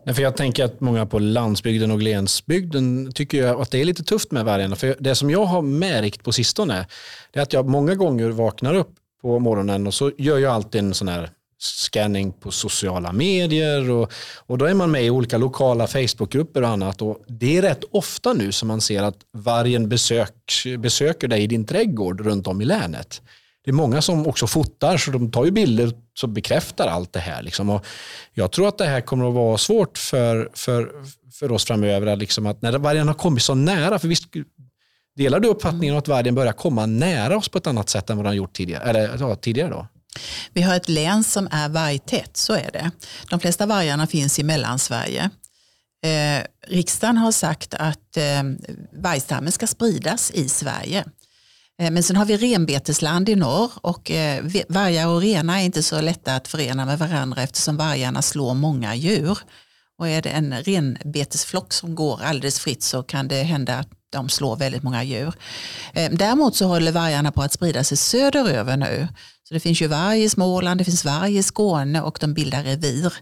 Nej, för jag tänker att många på landsbygden och glesbygden tycker att det är lite tufft med vargarna. För det som jag har märkt på sistone är att jag många gånger vaknar upp på morgonen och så gör jag alltid en sån här scanning på sociala medier och, och då är man med i olika lokala Facebookgrupper och annat och det är rätt ofta nu som man ser att vargen besök, besöker dig i din trädgård runt om i länet det är många som också fotar så de tar ju bilder som bekräftar allt det här. Liksom. Och jag tror att det här kommer att vara svårt för, för, för oss framöver. Liksom att när vargen har kommit så nära, för visst delar du uppfattningen att vargen börjar komma nära oss på ett annat sätt än vad den har gjort tidigare? Eller, ja, tidigare då? Vi har ett län som är vargtätt, så är det. De flesta vargarna finns i Mellansverige. Eh, riksdagen har sagt att eh, vargstammen ska spridas i Sverige. Eh, men sen har vi renbetesland i norr och eh, vargar och renar är inte så lätta att förena med varandra eftersom vargarna slår många djur. Och är det en renbetesflock som går alldeles fritt så kan det hända att de slår väldigt många djur. Eh, däremot så håller vargarna på att sprida sig söderöver nu. Så det finns ju varg i Småland, det finns varg i Skåne och de bildar revir.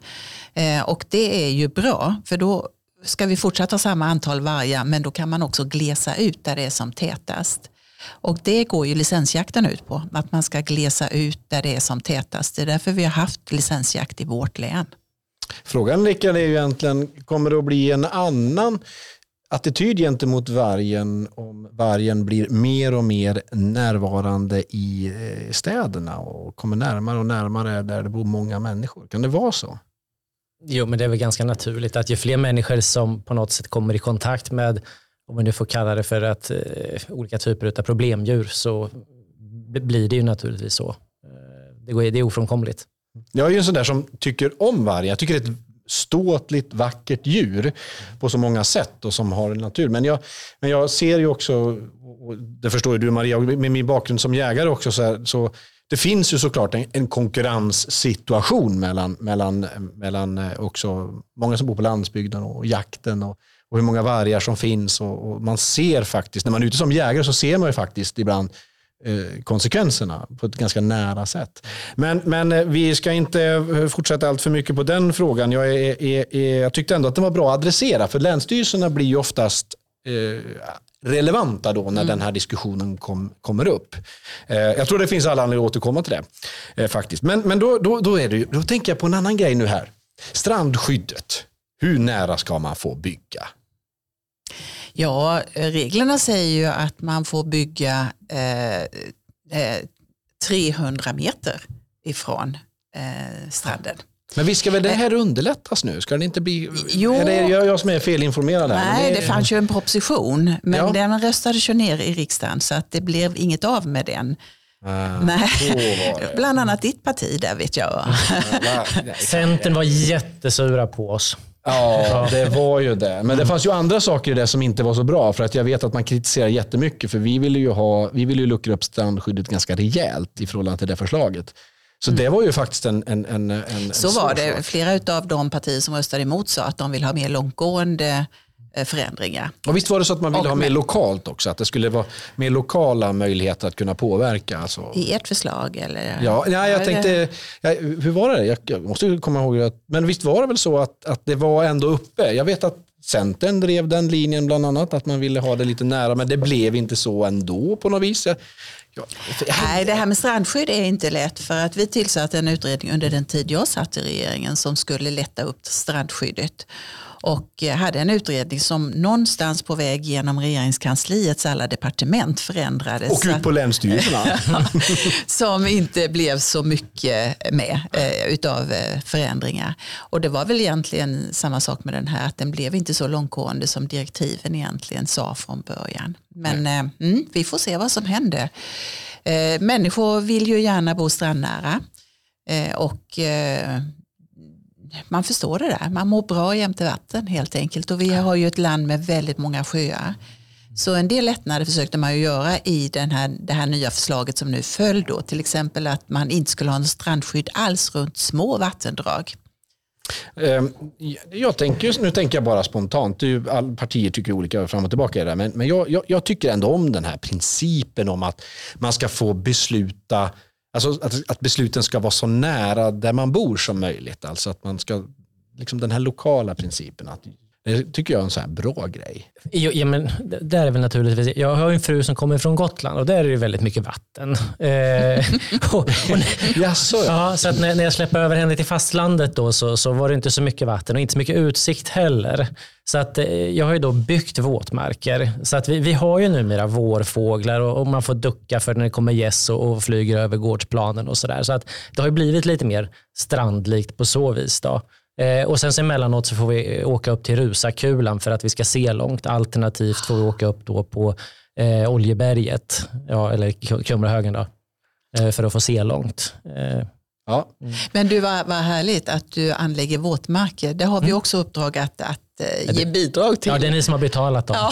Och det är ju bra för då ska vi fortsätta ha samma antal vargar men då kan man också glesa ut där det är som tätast. Och det går ju licensjakten ut på, att man ska glesa ut där det är som tätast. Det är därför vi har haft licensjakt i vårt län. Frågan Rickard är ju egentligen, kommer det att bli en annan attityd gentemot vargen om vargen blir mer och mer närvarande i eh, städerna och kommer närmare och närmare där det bor många människor? Kan det vara så? Jo, men det är väl ganska naturligt att ju fler människor som på något sätt kommer i kontakt med, om man nu får kalla det för att, eh, olika typer av problemdjur, så blir det ju naturligtvis så. Eh, det, går, det är ofrånkomligt. Jag är ju en sån där som tycker om varg. Jag tycker det är ett ståtligt, vackert djur på så många sätt och som har en natur. Men jag, men jag ser ju också, och det förstår ju du Maria, och med min bakgrund som jägare också, så, här, så det finns ju såklart en, en konkurrenssituation mellan, mellan, mellan eh, också många som bor på landsbygden och jakten och, och hur många vargar som finns. Och, och man ser faktiskt, när man är ute som jägare så ser man ju faktiskt ibland eh, konsekvenserna på ett ganska nära sätt. Men, men eh, vi ska inte eh, fortsätta allt för mycket på den frågan. Jag, är, är, är, jag tyckte ändå att den var bra att adressera, för länsstyrelserna blir ju oftast eh, relevanta då när den här diskussionen kom, kommer upp. Eh, jag tror det finns alla anledningar att återkomma till det. Eh, faktiskt. Men, men då, då, då, är det ju, då tänker jag på en annan grej nu här. Strandskyddet. Hur nära ska man få bygga? Ja, reglerna säger ju att man får bygga eh, eh, 300 meter ifrån eh, stranden. Men visst ska väl det här underlättas nu? Ska det inte bli... Jo. Är det jag, jag som är felinformerad här? Nej, det fanns ju en proposition, men Ja. den röstades ju ner i riksdagen så att det blev inget av med den. Ah, Nej. <laughs> Bland annat ditt parti där vet jag. Centern var jättesura på oss. Ja, det var ju det. Men det fanns ju andra saker i det som inte var så bra. För att jag vet att man kritiserar jättemycket. För vi ville ju, ha, vi ville ju luckra upp strandskyddet ganska rejält i förhållande till det förslaget. Så det var ju faktiskt en... en, en, en Mm. Så en var det. sak. Flera av de partier som röstade emot sa att de vill ha mer långtgående förändringar. Och visst var det så att man ville Och ha mer lokalt också? Att det skulle vara mer lokala möjligheter att kunna påverka? Alltså. I ert förslag eller? Ja, nej, jag tänkte, hur var det? Jag, jag måste komma ihåg att, men visst var det väl så att, att det var ändå uppe? Jag vet att Centern drev den linjen bland annat, att man ville ha det lite nära, men det blev inte så ändå på något vis. Jag, jag, Nej, det här med strandskydd är inte lätt för att vi tillsatte en utredning under den tid jag satt i regeringen som skulle lätta upp strandskyddet. Och eh, hade en utredning som någonstans på väg genom regeringskansliets alla departement förändrades. och ut på länsstyrelserna. <laughs> som inte blev så mycket med eh, utav eh, förändringar. Och det var väl egentligen samma sak med den här, att den blev inte så långtgående som direktiven egentligen sa från början. Men eh, mm, vi får se vad som händer. Eh, människor vill ju gärna bo strandnära eh, och man förstår det där. Man mår bra jämte vatten helt enkelt. Och vi har ju ett land med väldigt många sjöar. Så en del lättnader försökte man ju göra i den här, det här nya förslaget som nu föll då. Till exempel att man inte skulle ha något strandskydd alls runt små vattendrag. Ehm, jag tänker, nu tänker jag bara spontant, det är ju, all partier tycker olika fram och tillbaka i det där, men, men jag, jag, jag tycker ändå om den här principen om att man ska få besluta, alltså att, att besluten ska vara så nära där man bor som möjligt. Alltså att man ska, liksom den här lokala principen, att, det tycker jag är en sån här bra grej. Jo, ja, men där är väl naturligtvis, jag har en fru som kommer från Gotland och där är det väldigt mycket vatten. Eh, <laughs> och, och, Jaså, ja. ja, så att när, när jag släpper över henne till fastlandet då, så, så var det inte så mycket vatten och inte så mycket utsikt heller. Så att, eh, jag har ju då byggt våtmarker. Så att vi, vi har ju numera vårfåglar och, och man får ducka för när det kommer gäss och, och flyger över gårdsplanen och sådär. Så att det har ju blivit lite mer strandlikt på så vis. Då. Eh, och sen så emellanåt så får vi eh, åka upp till Rusakulan för att vi ska se långt. Alternativt får vi åka upp då på eh, Oljeberget, ja, eller K- Kumlahögen då, eh, för att få se långt. Eh, ja. Men du, vad, vad härligt att du anlägger våtmarker. Det har vi också uppdrag att, att eh, ge bidrag till. Ja, det är ni som har betalat dem.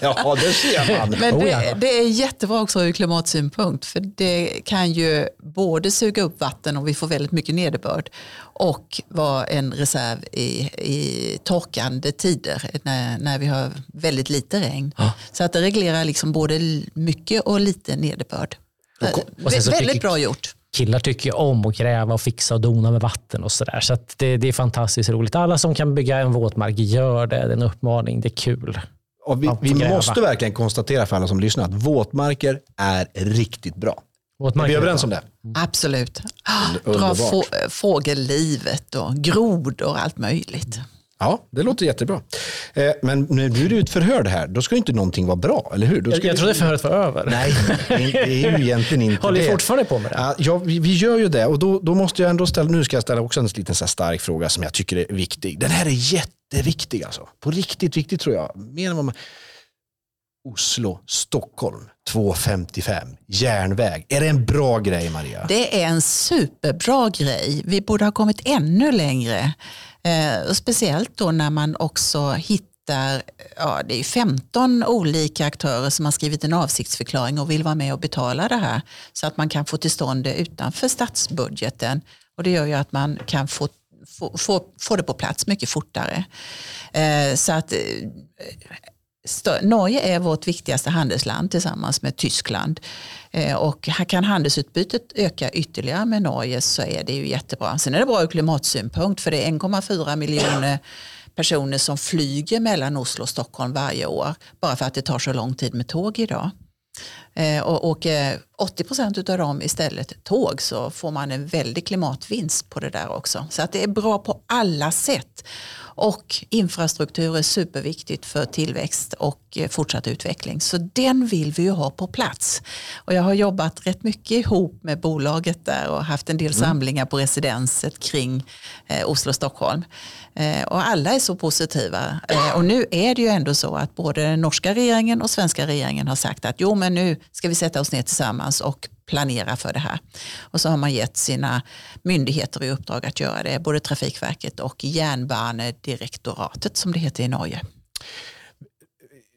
Ja, <laughs> <laughs> det ser man. Men Oh, det, ja. det är jättebra också ur klimatsynpunkt för det kan ju både suga upp vatten och vi får väldigt mycket nederbörd och vara en reserv i, i torkande tider när, när vi har väldigt lite regn. Så att det reglerar liksom både mycket och lite nederbörd. och sen så väldigt bra gjort. Killar tycker om att gräva och fixa och dona med vatten och sådär. Så att det, det är fantastiskt roligt. Alla som kan bygga en våtmark, gör det. Det är en uppmaning. Det är kul. Och vi, vi måste verkligen konstatera för alla som lyssnar att våtmarker är riktigt bra. Är vi är överens om det? Absolut. Dra underbart. få, fågellivet och grodor och allt möjligt. Ja, det låter jättebra. Eh, Men när du är utförhörd här, då ska inte någonting vara bra, eller hur? Då Jag, ska jag vi- trodde förhöret var över. Nej, det är ju egentligen inte Håller det. ni fortfarande på med det? Ja, ja, vi, vi gör ju det och då, då måste jag ändå ställa, nu ska jag ställa också en liten så här stark fråga som jag tycker är viktig. Den här är jätteviktig alltså. På riktigt viktigt tror jag. Mer än vad man... Oslo, Stockholm, 2.55, järnväg. Är det en bra grej Maria? Det är en superbra grej. Vi borde ha kommit ännu längre. Eh, och speciellt då när man också hittar Ja, det är 15 olika aktörer som har skrivit en avsiktsförklaring och vill vara med och betala det här så att man kan få till stånd det utanför statsbudgeten. Och det gör ju att man kan få, få, få, få det på plats mycket fortare. Eh, så att eh, Norge är vårt viktigaste handelsland tillsammans med Tyskland. Eh, och kan handelsutbytet öka ytterligare med Norge så är det ju jättebra. Sen är det bra ur klimatsynpunkt för det är 1,4 miljoner personer som flyger mellan Oslo och Stockholm varje år. Bara för att det tar så lång tid med tåg idag. Eh, och eh, åker 80 procent av dem istället tåg så får man en väldig klimatvinst på det där också. Så att det är bra på alla sätt. Och infrastruktur är superviktigt för tillväxt och eh, fortsatt utveckling. Så den vill vi ju ha på plats. Och jag har jobbat rätt mycket ihop med bolaget där och haft en del samlingar på residenset kring eh, Oslo-Stockholm. Eh, Eh, och alla är så positiva. Eh, och nu är det ju ändå så att både den norska regeringen och svenska regeringen har sagt att jo men nu ska vi sätta oss ner tillsammans och planera för det här. Och så har man gett sina myndigheter i uppdrag att göra det, både Trafikverket och Jernbanedirektoratet som det heter i Norge.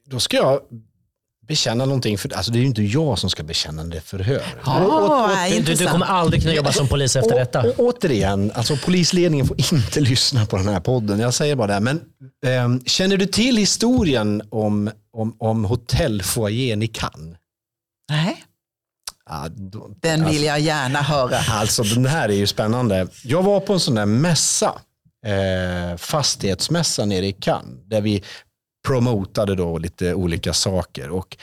Då ska jag bekänna någonting, för alltså det är ju inte jag som ska bekänna det förhör. Ja, Du, du kommer aldrig kunna jobba som polis efter detta. Och, och, återigen, alltså polisledningen får inte <laughs> lyssna på den här podden. Jag säger bara det. Men ehm, känner du till historien om, om, om hotellfoajén i Cannes? Nej, Ja, då, den alltså, vill jag gärna höra. Alltså den här är ju spännande. Jag var på en sån där mässa, eh, fastighetsmässa nere i Cannes, där vi promotade då lite olika saker. Och,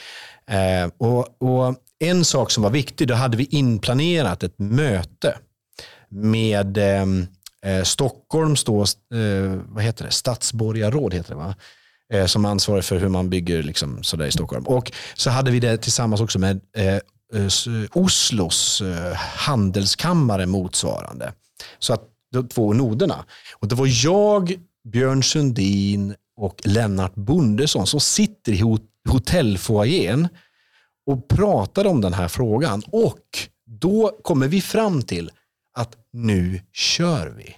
eh, och, och en sak som var viktig, då hade vi inplanerat ett möte med eh, eh, Stockholms då, eh, vad heter det? stadsborgarråd, heter det va? Eh, som ansvarar för hur man bygger liksom, sådär i Stockholm. Och så hade vi det tillsammans också med eh, eh Oslos eh, handelskammare motsvarande. Så att de två noderna. Och det var jag, Björn Sundin och Lennart Bondesson som sitter i hotellfoajén och pratar om den här frågan. Och då kommer vi fram till att nu kör vi.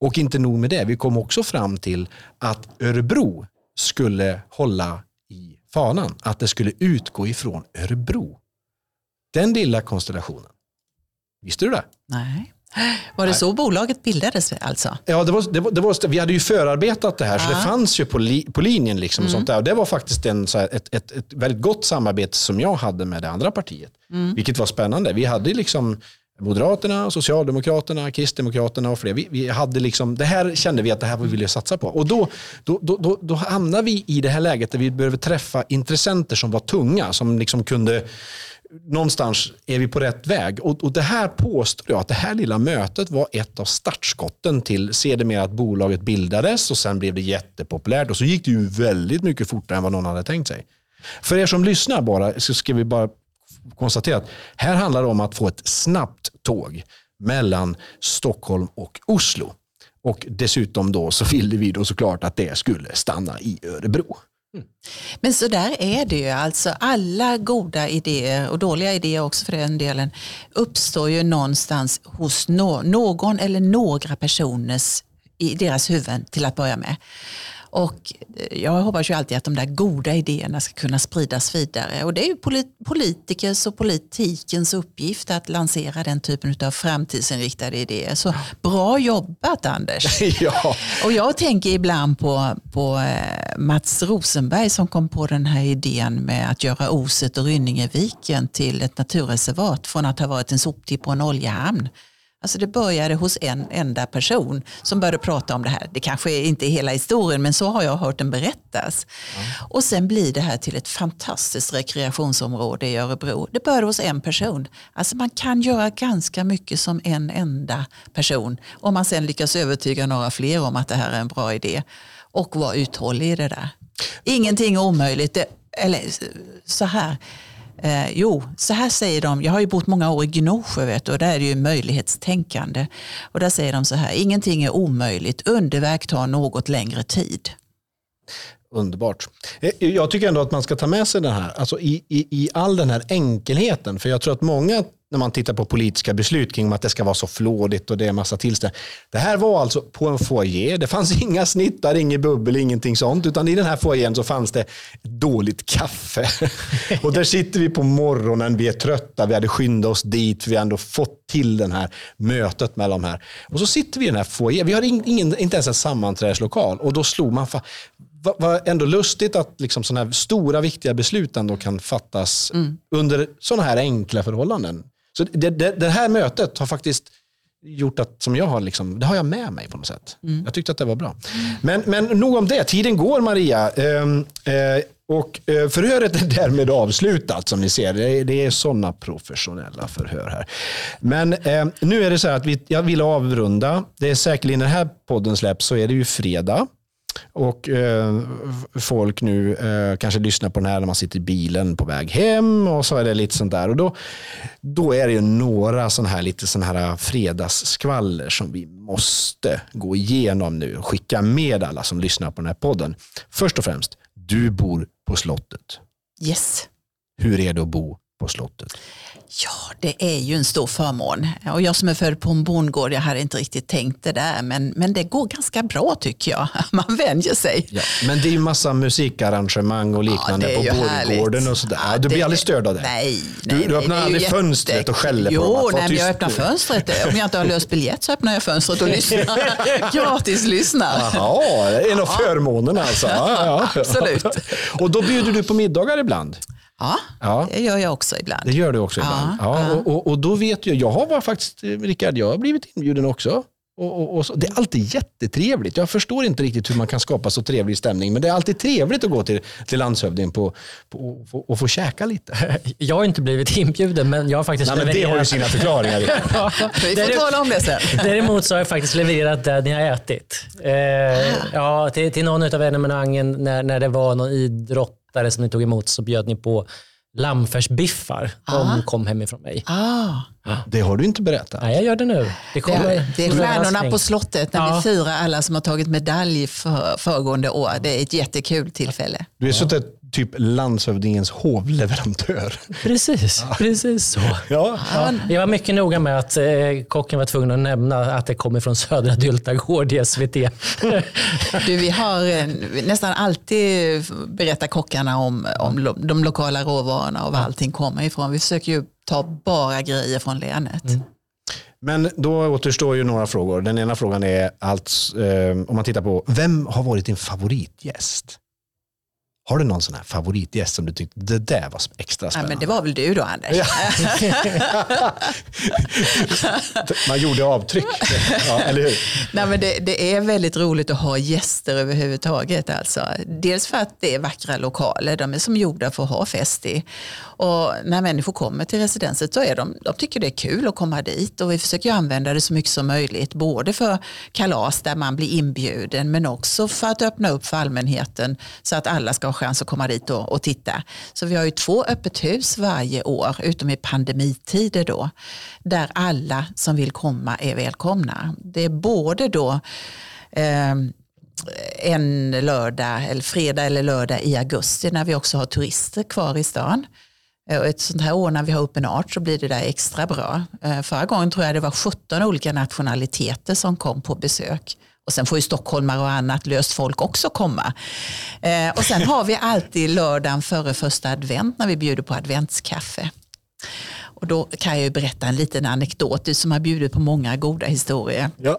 Och inte nog med det, vi kom också fram till att Örebro skulle hålla i fanan. Att det skulle utgå ifrån Örebro. Den lilla konstellationen. Visste du det? Nej. Var det så bolaget bildades alltså? Ja, det var, det var, det var, vi hade ju förarbetat det här, så Ja. det fanns ju på, li, på linjen. Liksom och sånt där. Och det var faktiskt en, så här, ett, ett, ett väldigt gott samarbete som jag hade med det andra partiet. Vilket var spännande. Vi hade liksom Moderaterna, Socialdemokraterna, Kristdemokraterna och fler. Vi, vi hade liksom, det här kände vi att det här vi ville satsa på. Och då, då, då, då, då hamnade vi i det här läget där vi behöver träffa intressenter som var tunga, som liksom kunde någonstans är vi på rätt väg. Och, och det här påstår jag att det här lilla mötet var ett av startskotten till sedermera att bolaget bildades och sen blev det jättepopulärt och så gick det ju väldigt mycket fortare än vad någon hade tänkt sig. För er som lyssnar bara så ska vi bara konstatera att här handlar det om att få ett snabbt tåg mellan Stockholm och Oslo. Och dessutom då så ville vi då såklart att det skulle stanna i Örebro. Mm. Men så där är det ju. Alltså alla goda idéer och dåliga idéer också för den delen uppstår ju någonstans hos någon eller några personers i deras huvuden till att börja med. Och eh, jag hoppas ju alltid att de där goda idéerna ska kunna spridas vidare. Och det är ju politikers och politikens uppgift att lansera den typen av framtidsinriktade idéer. Så bra jobbat Anders! <laughs> ja. Och jag tänker ibland på, på eh, Mats Rosenberg som kom på den här idén med att göra Oset och Rynningeviken till ett naturreservat från att ha varit en soptipp på en oljehamn. Alltså det började hos en enda person som började prata om det här. Det kanske inte är hela historien men så har jag hört den berättas. Mm. Och sen blir det här till ett fantastiskt rekreationsområde i Örebro. Det började hos en person. Alltså man kan göra ganska mycket som en enda person. Om man sen lyckas övertyga några fler om att det här är en bra idé. Och vara uthållig i det där. Ingenting är omöjligt. Det, eller så här Eh, jo, så här säger de, jag har ju bott många år i Gnosjö vet du, och där är det ju möjlighetstänkande. Och där säger de så här, ingenting är omöjligt, underverk tar något längre tid. Underbart. Eh, jag tycker ändå att man ska ta med sig den här, alltså i, i, i all den här enkelheten. För jag tror att många när man tittar på politiska beslut kring att det ska vara så flådigt och det är massa tillställningar. Det här var alltså på en foyer. Det fanns <laughs> inga snittar, inget bubbel, ingenting sånt. Utan i den här foajén så fanns det dåligt kaffe. <laughs> och där sitter vi på morgonen, vi är trötta, vi hade skyndat oss dit, vi har ändå fått till det här mötet med de här. Och så sitter vi i den här foajén. Vi har ingen, inte ens en sammanträdeslokal. Och då slog man, vad ändå lustigt att liksom sådana här stora viktiga beslut ändå kan fattas mm. under sådana här enkla förhållanden. Så det, det, det, här mötet har faktiskt gjort att, som jag har, liksom, det har jag med mig på något sätt. Mm. Jag tyckte att det var bra. Men, men nog om det, tiden går Maria. Ehm, eh, och eh, förhöret är därmed avslutat som ni ser. Det, det är sådana professionella förhör här. Men eh, nu är det så här att vi, jag vill avrunda. Det är säkerligen när den här podden släpps så är det ju fredag. Och eh, folk nu eh, kanske lyssnar på den här när man sitter i bilen på väg hem och så är det lite sånt där. Och då, då är det ju några sådana här lite sådana här fredagsskvaller som vi måste gå igenom nu och skicka med alla som lyssnar på den här podden. Först och främst, du bor på slottet. Yes. Hur är det att bo på slottet? Ja, det är ju en stor förmån. Och jag som är född på en bondgård, jag hade inte riktigt tänkt det där. Men, men det går ganska bra tycker jag. <laughs> Man vänjer sig. Ja, men det är ju massa musikarrangemang och liknande ja, på bondgården och sådär. Ja, du blir aldrig störd av det? Nej. nej du, du öppnar aldrig jätte... fönstret och skäller jo, på dem? Jo, nej, jag öppnar fönstret. Om jag inte har löst biljett så öppnar jag fönstret och lyssnar. <laughs> Gratis lyssnar. Jaha, det en av förmånerna alltså. Ja, <laughs> Absolut. Och då bjuder du på middagar ibland? Ja, ja, det gör jag också ibland. Det gör du också ibland. Ja, ja. Och, och, och, då vet jag, jag har var faktiskt, Rickard, jag har blivit inbjuden också. Och, och, och så, det är alltid jättetrevligt. Jag förstår inte riktigt hur man kan skapa så trevlig stämning, men det är alltid trevligt att gå till, till landshövdingen på, på, på, och få käka lite. <laughs> Jag har inte blivit inbjuden, men jag har faktiskt Nej, men Det har ju sina förklaringar. <laughs> ja, vi får tala om det sen. Däremot så har jag faktiskt levererat det ni har ätit. Eh, ja, till, till någon av evenemangen när, när det var någon idrottare som ni tog emot så bjöd ni på lammfärsbiffar. De ah. kom hemifrån mig. Ah. Det har du inte berättat. Nej, jag gör det nu. Det, kommer, det, det är Stjärnorna på slottet när ja. vi firar alla som har tagit medalj för föregående år. Det är ett jättekul tillfälle. Du är så typ landshövdingens hovleverantör. Precis, ja. precis så. Ja. Ja. Jag var mycket noga med att eh, kocken var tvungen att nämna att det kommer från Södra Dyltagård i SVT. du, vi har eh, nästan alltid berättat kockarna om, om lo, de lokala råvarorna och var allting kommer ifrån. Vi försöker ju ta bara grejer från länet. Mm. Men då återstår ju några frågor. Den ena frågan är, alltså, eh, om man tittar på, vem har varit din favoritgäst? Har du någon sån här favoritgäst som du tyckte det där var extra spännande? Ja, men det var väl du då Anders? Ja. <laughs> Man gjorde avtryck, ja, eller hur? Nej, men det, det, är väldigt roligt att ha gäster överhuvudtaget. Alltså. Dels för att det är vackra lokaler, de är som gjorda för att ha fest i. Och när människor kommer till residenset så är de, de tycker det är kul att komma dit och vi försöker använda det så mycket som möjligt. Både för kalas där man blir inbjuden men också för att öppna upp för allmänheten så att alla ska chans att komma dit och, och titta. Så vi har ju två öppet hus varje år utom i pandemitider då där alla som vill komma är välkomna. Det är både då eh, en lördag, eller fredag eller lördag i augusti när vi också har turister kvar i stan. Eh, och ett sånt här år när vi har Open Art så blir det där extra bra. Eh, förra gången tror jag det var 17 olika nationaliteter som kom på besök. Och sen får ju stockholmare och annat löst folk också komma. Eh, och sen har vi alltid lördagen före första advent när vi bjuder på adventskaffe. Och då kan jag ju berätta en liten anekdot, du som har bjudit på många goda historier. Ja.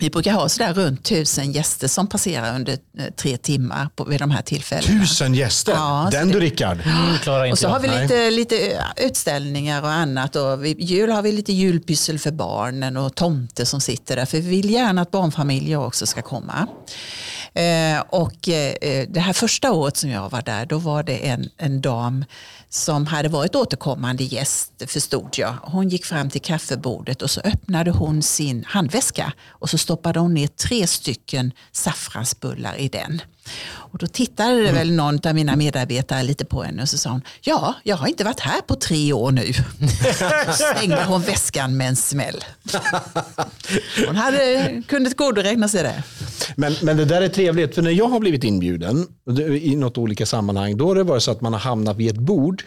Vi brukar ha sådär runt tusen gäster som passerar under eh, tre timmar på, vid de här tillfällena. Tusen gäster. Ja, Den det- du Rickard. Mm, Och så har vi lite, lite utställningar och annat. Och vid jul har vi lite julpyssel för barnen och tomte som sitter där. För vi vill gärna att barnfamiljer också ska komma. Eh, och eh, det här första året som jag var där, då var det en, en dam som hade varit återkommande gäst, förstod jag. Hon gick fram till kaffebordet och så öppnade hon sin handväska och så stoppade hon ner tre stycken saffransbullar i den. Och då tittade det väl någon av mina medarbetare lite på henne och så sa hon, ja, jag har inte varit här på tre år nu. <laughs> Stängde hon väskan med en smäll. Hon hade, kunde tillgodoräkna sig det. Men, men det där är trevligt, för när jag har blivit inbjuden i något olika sammanhang, då har det varit så att man har hamnat vid ett bord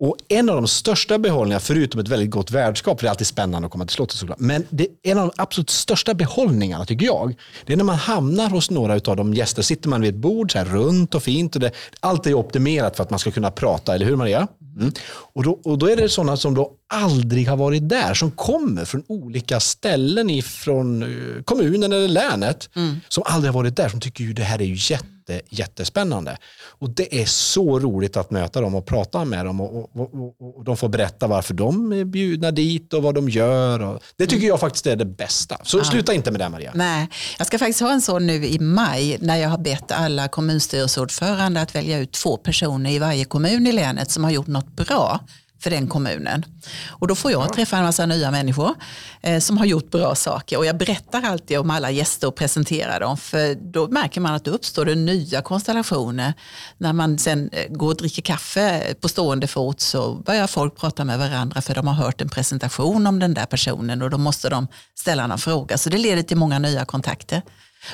och en av de största behållningarna, förutom ett väldigt gott värdskap, för det är alltid spännande att komma till slottet såklart, men det, en av de absolut största behållningarna tycker jag, det är när man hamnar hos några av de gäster, sitter man vid ett bord så här runt och fint och det, allt är optimerat för att man ska kunna prata, eller hur Maria? Mm. Och, då, och då är det sådana som då aldrig har varit där, som kommer från olika ställen ifrån eh, kommunen eller länet, som aldrig har varit där, som tycker ju det här är ju jätte, jättespännande. Och det är så roligt att möta dem och prata med dem och, och, och, och de får berätta varför de är bjudna dit och vad de gör. Det tycker jag faktiskt är det bästa. Så sluta inte med det Maria. Nej, jag ska faktiskt ha en sån nu i maj när jag har bett alla kommunstyrelseordförande att välja ut två personer i varje kommun i länet som har gjort något bra för den kommunen. Och då får jag träffa en massa nya människor eh, som har gjort bra saker. Och jag berättar alltid om alla gäster och presenterar dem. För då märker man att det uppstår det nya konstellationer. När man sen eh, går och dricker kaffe på stående fot så börjar folk prata med varandra för de har hört en presentation om den där personen och då måste de ställa någon fråga. Så det leder till många nya kontakter.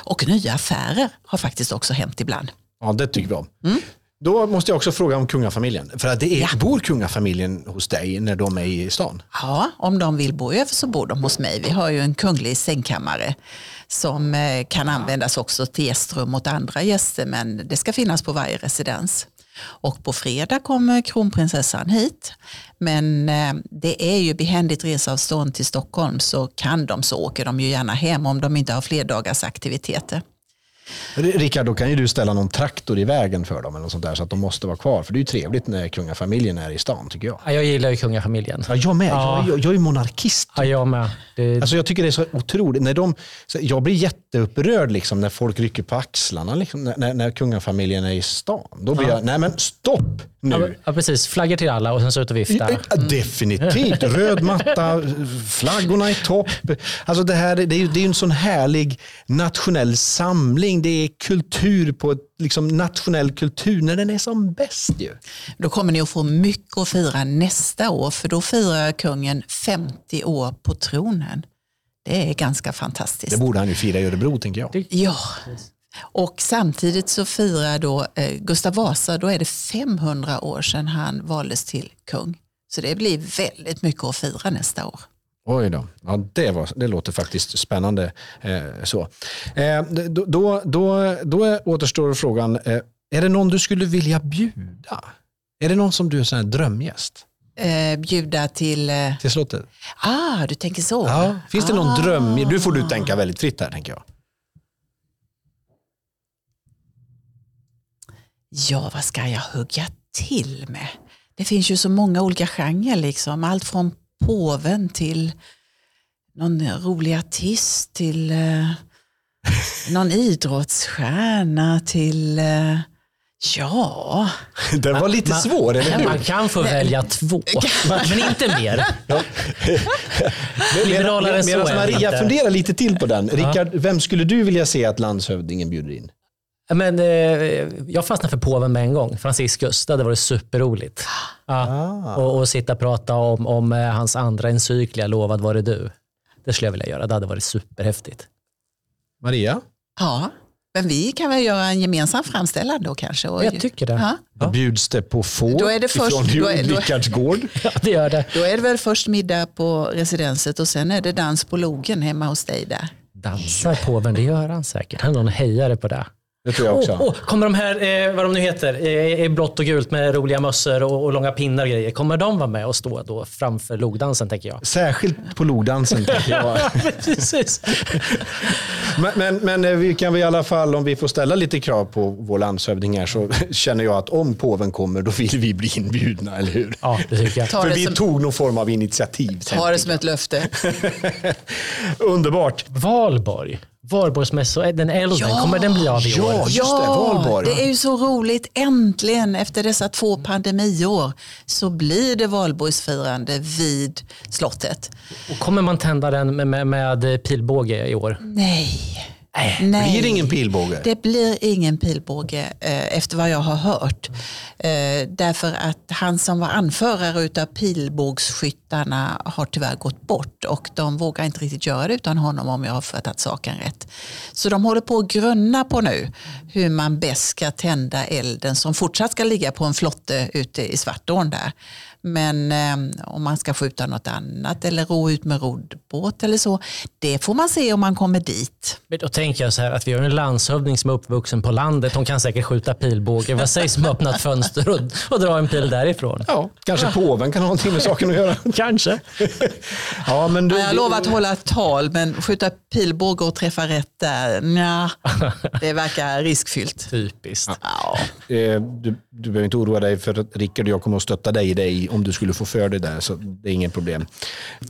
Och nya affärer har faktiskt också hänt ibland. Ja, det tycker vi om. Då måste jag också fråga om kungafamiljen. För att det är, Ja. bor kungafamiljen hos dig när de är i stan? Ja, om de vill bo över så bor de hos mig. Vi har ju en kunglig sängkammare som eh, kan användas också till gästrum åt andra gäster men det ska finnas på varje residens. Och på fredag kommer kronprinsessan hit. Men eh, det är ju behändigt resavstånd till Stockholm så kan de så åker de ju gärna hem om de inte har flerdagars aktiviteter. Rickard, då kan ju du ställa någon traktor i vägen för dem eller något sånt där så att de måste vara kvar. För det är ju trevligt när kungafamiljen är i stan tycker jag. Ja, jag gillar ju kungafamiljen. Ja, jag med. Ja. Jag, jag, jag är monarkist. Ja, jag med. Det, Alltså jag tycker det är så otroligt. När de, jag blir jätteupprörd liksom, när folk rycker på axlarna liksom, när- när, kungafamiljen är i stan. Då blir jag, nej men stopp ja, nu. ja, precis. Flaggor till alla och sen så ut och vifta. Ja, Definitivt. Röd matta, flaggorna i topp. Alltså det, här, det, är ju, det är ju en sån härlig nationell samling. Det är kultur på ett, liksom nationell kultur när den är som bäst ju. Då kommer ni att få mycket att fira nästa år för då firar kungen 50 år på tronen. Det är ganska fantastiskt. Det borde han ju fira i Örebro tänker jag. Ja, och samtidigt så firar då eh, Gustav Vasa, då är det 500 år sedan han valdes till kung. Så det blir väldigt mycket att fira nästa år. Oj då, ja, det, var, det låter faktiskt spännande. Eh, så. Eh, då, då, då, då återstår frågan, eh, är det någon du skulle vilja bjuda? Är det någon som du är här drömgäst Eh, bjuda till... Eh, till slottet? ah, du tänker så? Ja. Finns det någon Ah. dröm? Nu får du tänka väldigt fritt här tänker jag. Ja, vad ska jag hugga till med? Det finns ju så många olika genrer, liksom. allt från påven till någon rolig artist till eh, någon idrottsstjärna till, eh, ja, <laughs> Den var lite Man- svår, eller Man hur? kan få välja två, <laughs> men inte mer. <laughs> Liberalare än så Medan Maria inte. funderar lite till på den. Rickard, vem skulle du vilja se att landshövdingen bjuder in? Men, eh, jag fastnade för påven med en gång. Franciscus, det hade varit superroligt. <gasps> Ja. Och, och sitta och prata om, om eh, hans andra encyklia, Lovad var det du. Det skulle jag vilja göra. Det hade varit superhäftigt. Maria? ja. Men vi kan väl göra en gemensam framställan då kanske? Och, Jag tycker det. Ja. Då bjuds det på får Då är det först- ifrån då är- då- Rickards gård. <laughs> Ja, det gör det. Då är det väl först middag på residenset och sen är det dans på logen hemma hos dig där. Dansar påven? Det gör han säkert. Han är någon hejare på det. Det tror jag också. Oh, oh, kommer de här, eh, vad de nu heter, eh, i blått och gult med roliga mössor och, och långa pinnar och grejer. Kommer de vara med och stå då framför logdansen tänker jag? Särskilt på logdansen <laughs> tänker jag. Precis. <laughs> Men, men, men eh, vi kan vi i alla fall, om vi får ställa lite krav på vår landshövding här, så <laughs> känner jag att om påven kommer, då vill vi bli inbjudna, eller hur? Ja, det tycker jag. Ta För det vi som- tog någon form av initiativ. Ta det som ett löfte. Underbart. Valborg. Valborgsmässo, den elden, kommer den bli av i år? Ja, just det. Valborg. det är ju så roligt. Äntligen efter dessa två pandemiår så blir det valborgsfirande vid slottet. Och kommer man tända den med, med, med pilbåge i år? Nej. Nej. Blir det ingen pilbåge? Det blir ingen pilbåge eh, efter vad jag har hört. Eh, därför att han som var anförare utav pilbågsskyttarna har tyvärr gått bort och de vågar inte riktigt göra det utan honom om jag har fattat saken rätt. Så de håller på att grunna på nu hur man bäst ska tända elden som fortsatt ska ligga på en flotte ute i Svartån där. Men eh, om man ska skjuta något annat eller ro ut med roddbåt eller så, det får man se om man kommer dit. Men Då tänker jag så här att vi har en landshövding som är uppvuxen på landet. Hon kan säkert skjuta pilbåge. Vad sägs om att öppna ett <laughs> fönster och, och dra en pil därifrån? Ja, kanske påven kan ha någonting med saken att göra. <laughs> Kanske. Ja, men du, Ja, jag lovar att hålla ett tal, men skjuta pilbåge och träffa rätt där, nja, <laughs> det verkar riskfyllt. Typiskt. Ja. Eh, du, du behöver inte oroa dig för att Rickard och jag kommer att stötta dig i det om du skulle få för dig där. Så det är inget problem.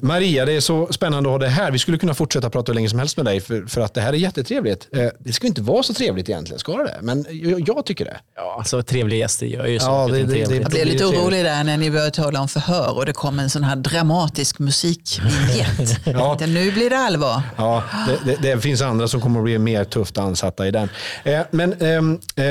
Maria, det är så spännande att ha dig här. Vi skulle kunna fortsätta prata hur länge som helst med dig för, för att det här är jättetrevligt. Eh, det ska inte vara så trevligt egentligen, ska det? Men jag, jag tycker det. Ja, alltså, trevliga gäster gör ju Ja, saker det- det- det-. Jag blev blir lite orolig där när ni började tala om förhör och det kom en sån här dramatisk musikvinjett. <laughs> Ja. ja. Nu blir det allvar. Ja, det, det, det finns andra som kommer att bli mer tufft ansatta i den. Eh, men ehm, eh,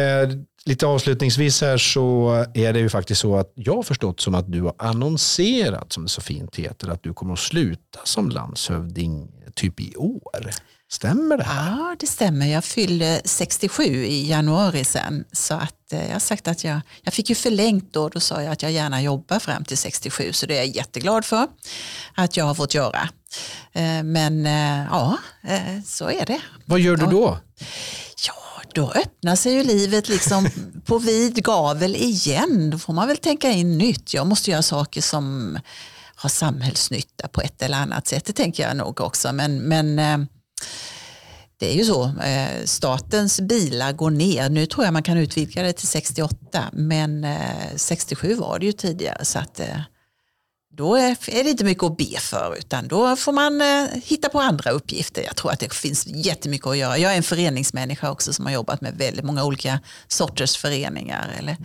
lite avslutningsvis här så är det ju faktiskt så att jag har förstått som att du har annonserat, som det så fint heter, att du kommer att sluta som landshövding typ i år. Stämmer det här? Ja, det stämmer. Jag fyllde 67 i januari sen. Så att eh, jag har sagt att jag, jag fick ju förlängt då. Då sa jag att jag gärna jobbar fram till 67. Så det är jag jätteglad för att jag har fått göra. Eh, Men eh, ja, så är det. Vad gör du då? Då öppnar sig ju livet liksom på vid gavel igen. Då får man väl tänka in nytt. Jag måste göra saker som har samhällsnytta på ett eller annat sätt. Det tänker jag nog också. Men, men eh, det är ju så. Eh, statens bilar går ner. Nu tror jag man kan utvidga det till 68. Men eh, 67 var det ju tidigare. Så att då är det inte mycket att be för utan då får man eh, hitta på andra uppgifter. Jag tror att det finns jättemycket att göra. Jag är en föreningsmänniska också som har jobbat med väldigt många olika sorters föreningar. Eller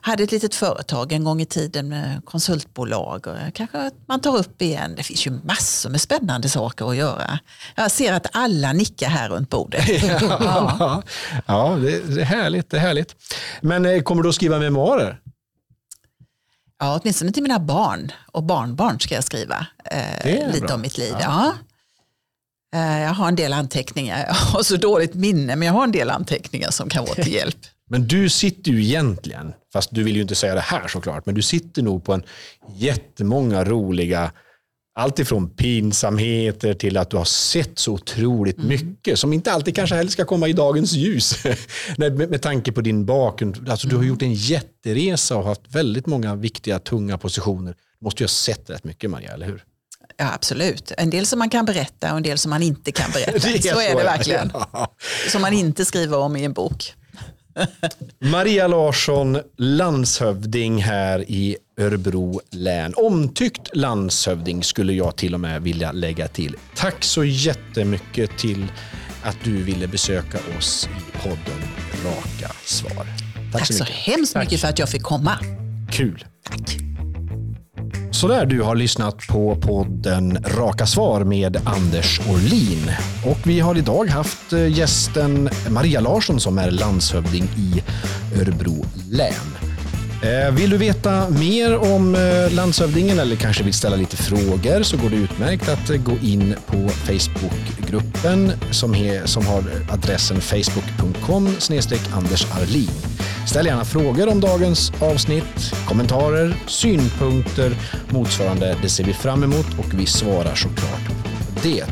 hade ett litet företag en gång i tiden med konsultbolag. Och kanske man tar upp igen. Det finns ju massor med spännande saker att göra. Jag ser att alla nickar här runt bordet. <laughs> Ja, <laughs> ja det, det är härligt. Det är härligt. Men eh, kommer du att skriva memoarer? Ja, åtminstone till mina barn och barnbarn ska jag skriva eh, lite bra. om mitt liv. Ja. Eh, jag har en del anteckningar. <laughs> Jag har så dåligt minne, men jag har en del anteckningar som kan vara till <laughs> hjälp. Men du sitter ju egentligen, fast du vill ju inte säga det här såklart, men du sitter nog på en jättemånga roliga, allt ifrån pinsamheter till att du har sett så otroligt mycket som inte alltid kanske heller ska komma i dagens ljus. <laughs> Med, med tanke på din bakgrund. Alltså, du har gjort en jätteresa och haft väldigt många viktiga, tunga positioner. Du måste ju ha sett rätt mycket Maria, eller hur? Ja, absolut. En del som man kan berätta och en del som man inte kan <laughs> berätta. så, är det verkligen. <laughs> Som man inte skriver om i en bok. Maria Larsson, landshövding här i Örebro län. Omtyckt landshövding skulle jag till och med vilja lägga till. Tack så jättemycket till att du ville besöka oss i podden Raka svar. Tack, Tack så så mycket. hemskt mycket för att jag fick komma. Kul. Sådär, du har lyssnat på podden Raka svar med Anders Orlin. Och vi har idag haft eh, gästen Maria Larsson som är landshövding i Örebro län. Eh, vill du veta mer om eh, landshövdingen eller kanske vill ställa lite frågor så går det utmärkt att eh, gå in på Facebookgruppen som, he, som har adressen facebook.com Anders Arlin. Ställ gärna frågor om dagens avsnitt, kommentarer, synpunkter motsvarande. Det ser vi fram emot och vi svarar såklart på det.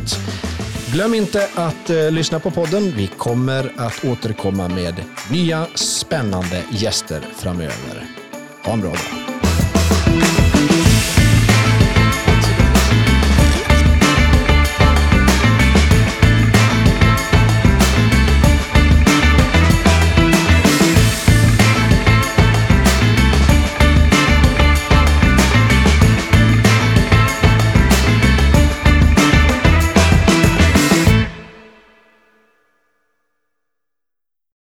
Glöm inte att eh, lyssna på podden. Vi kommer att återkomma med nya spännande gäster framöver. Ha en bra dag.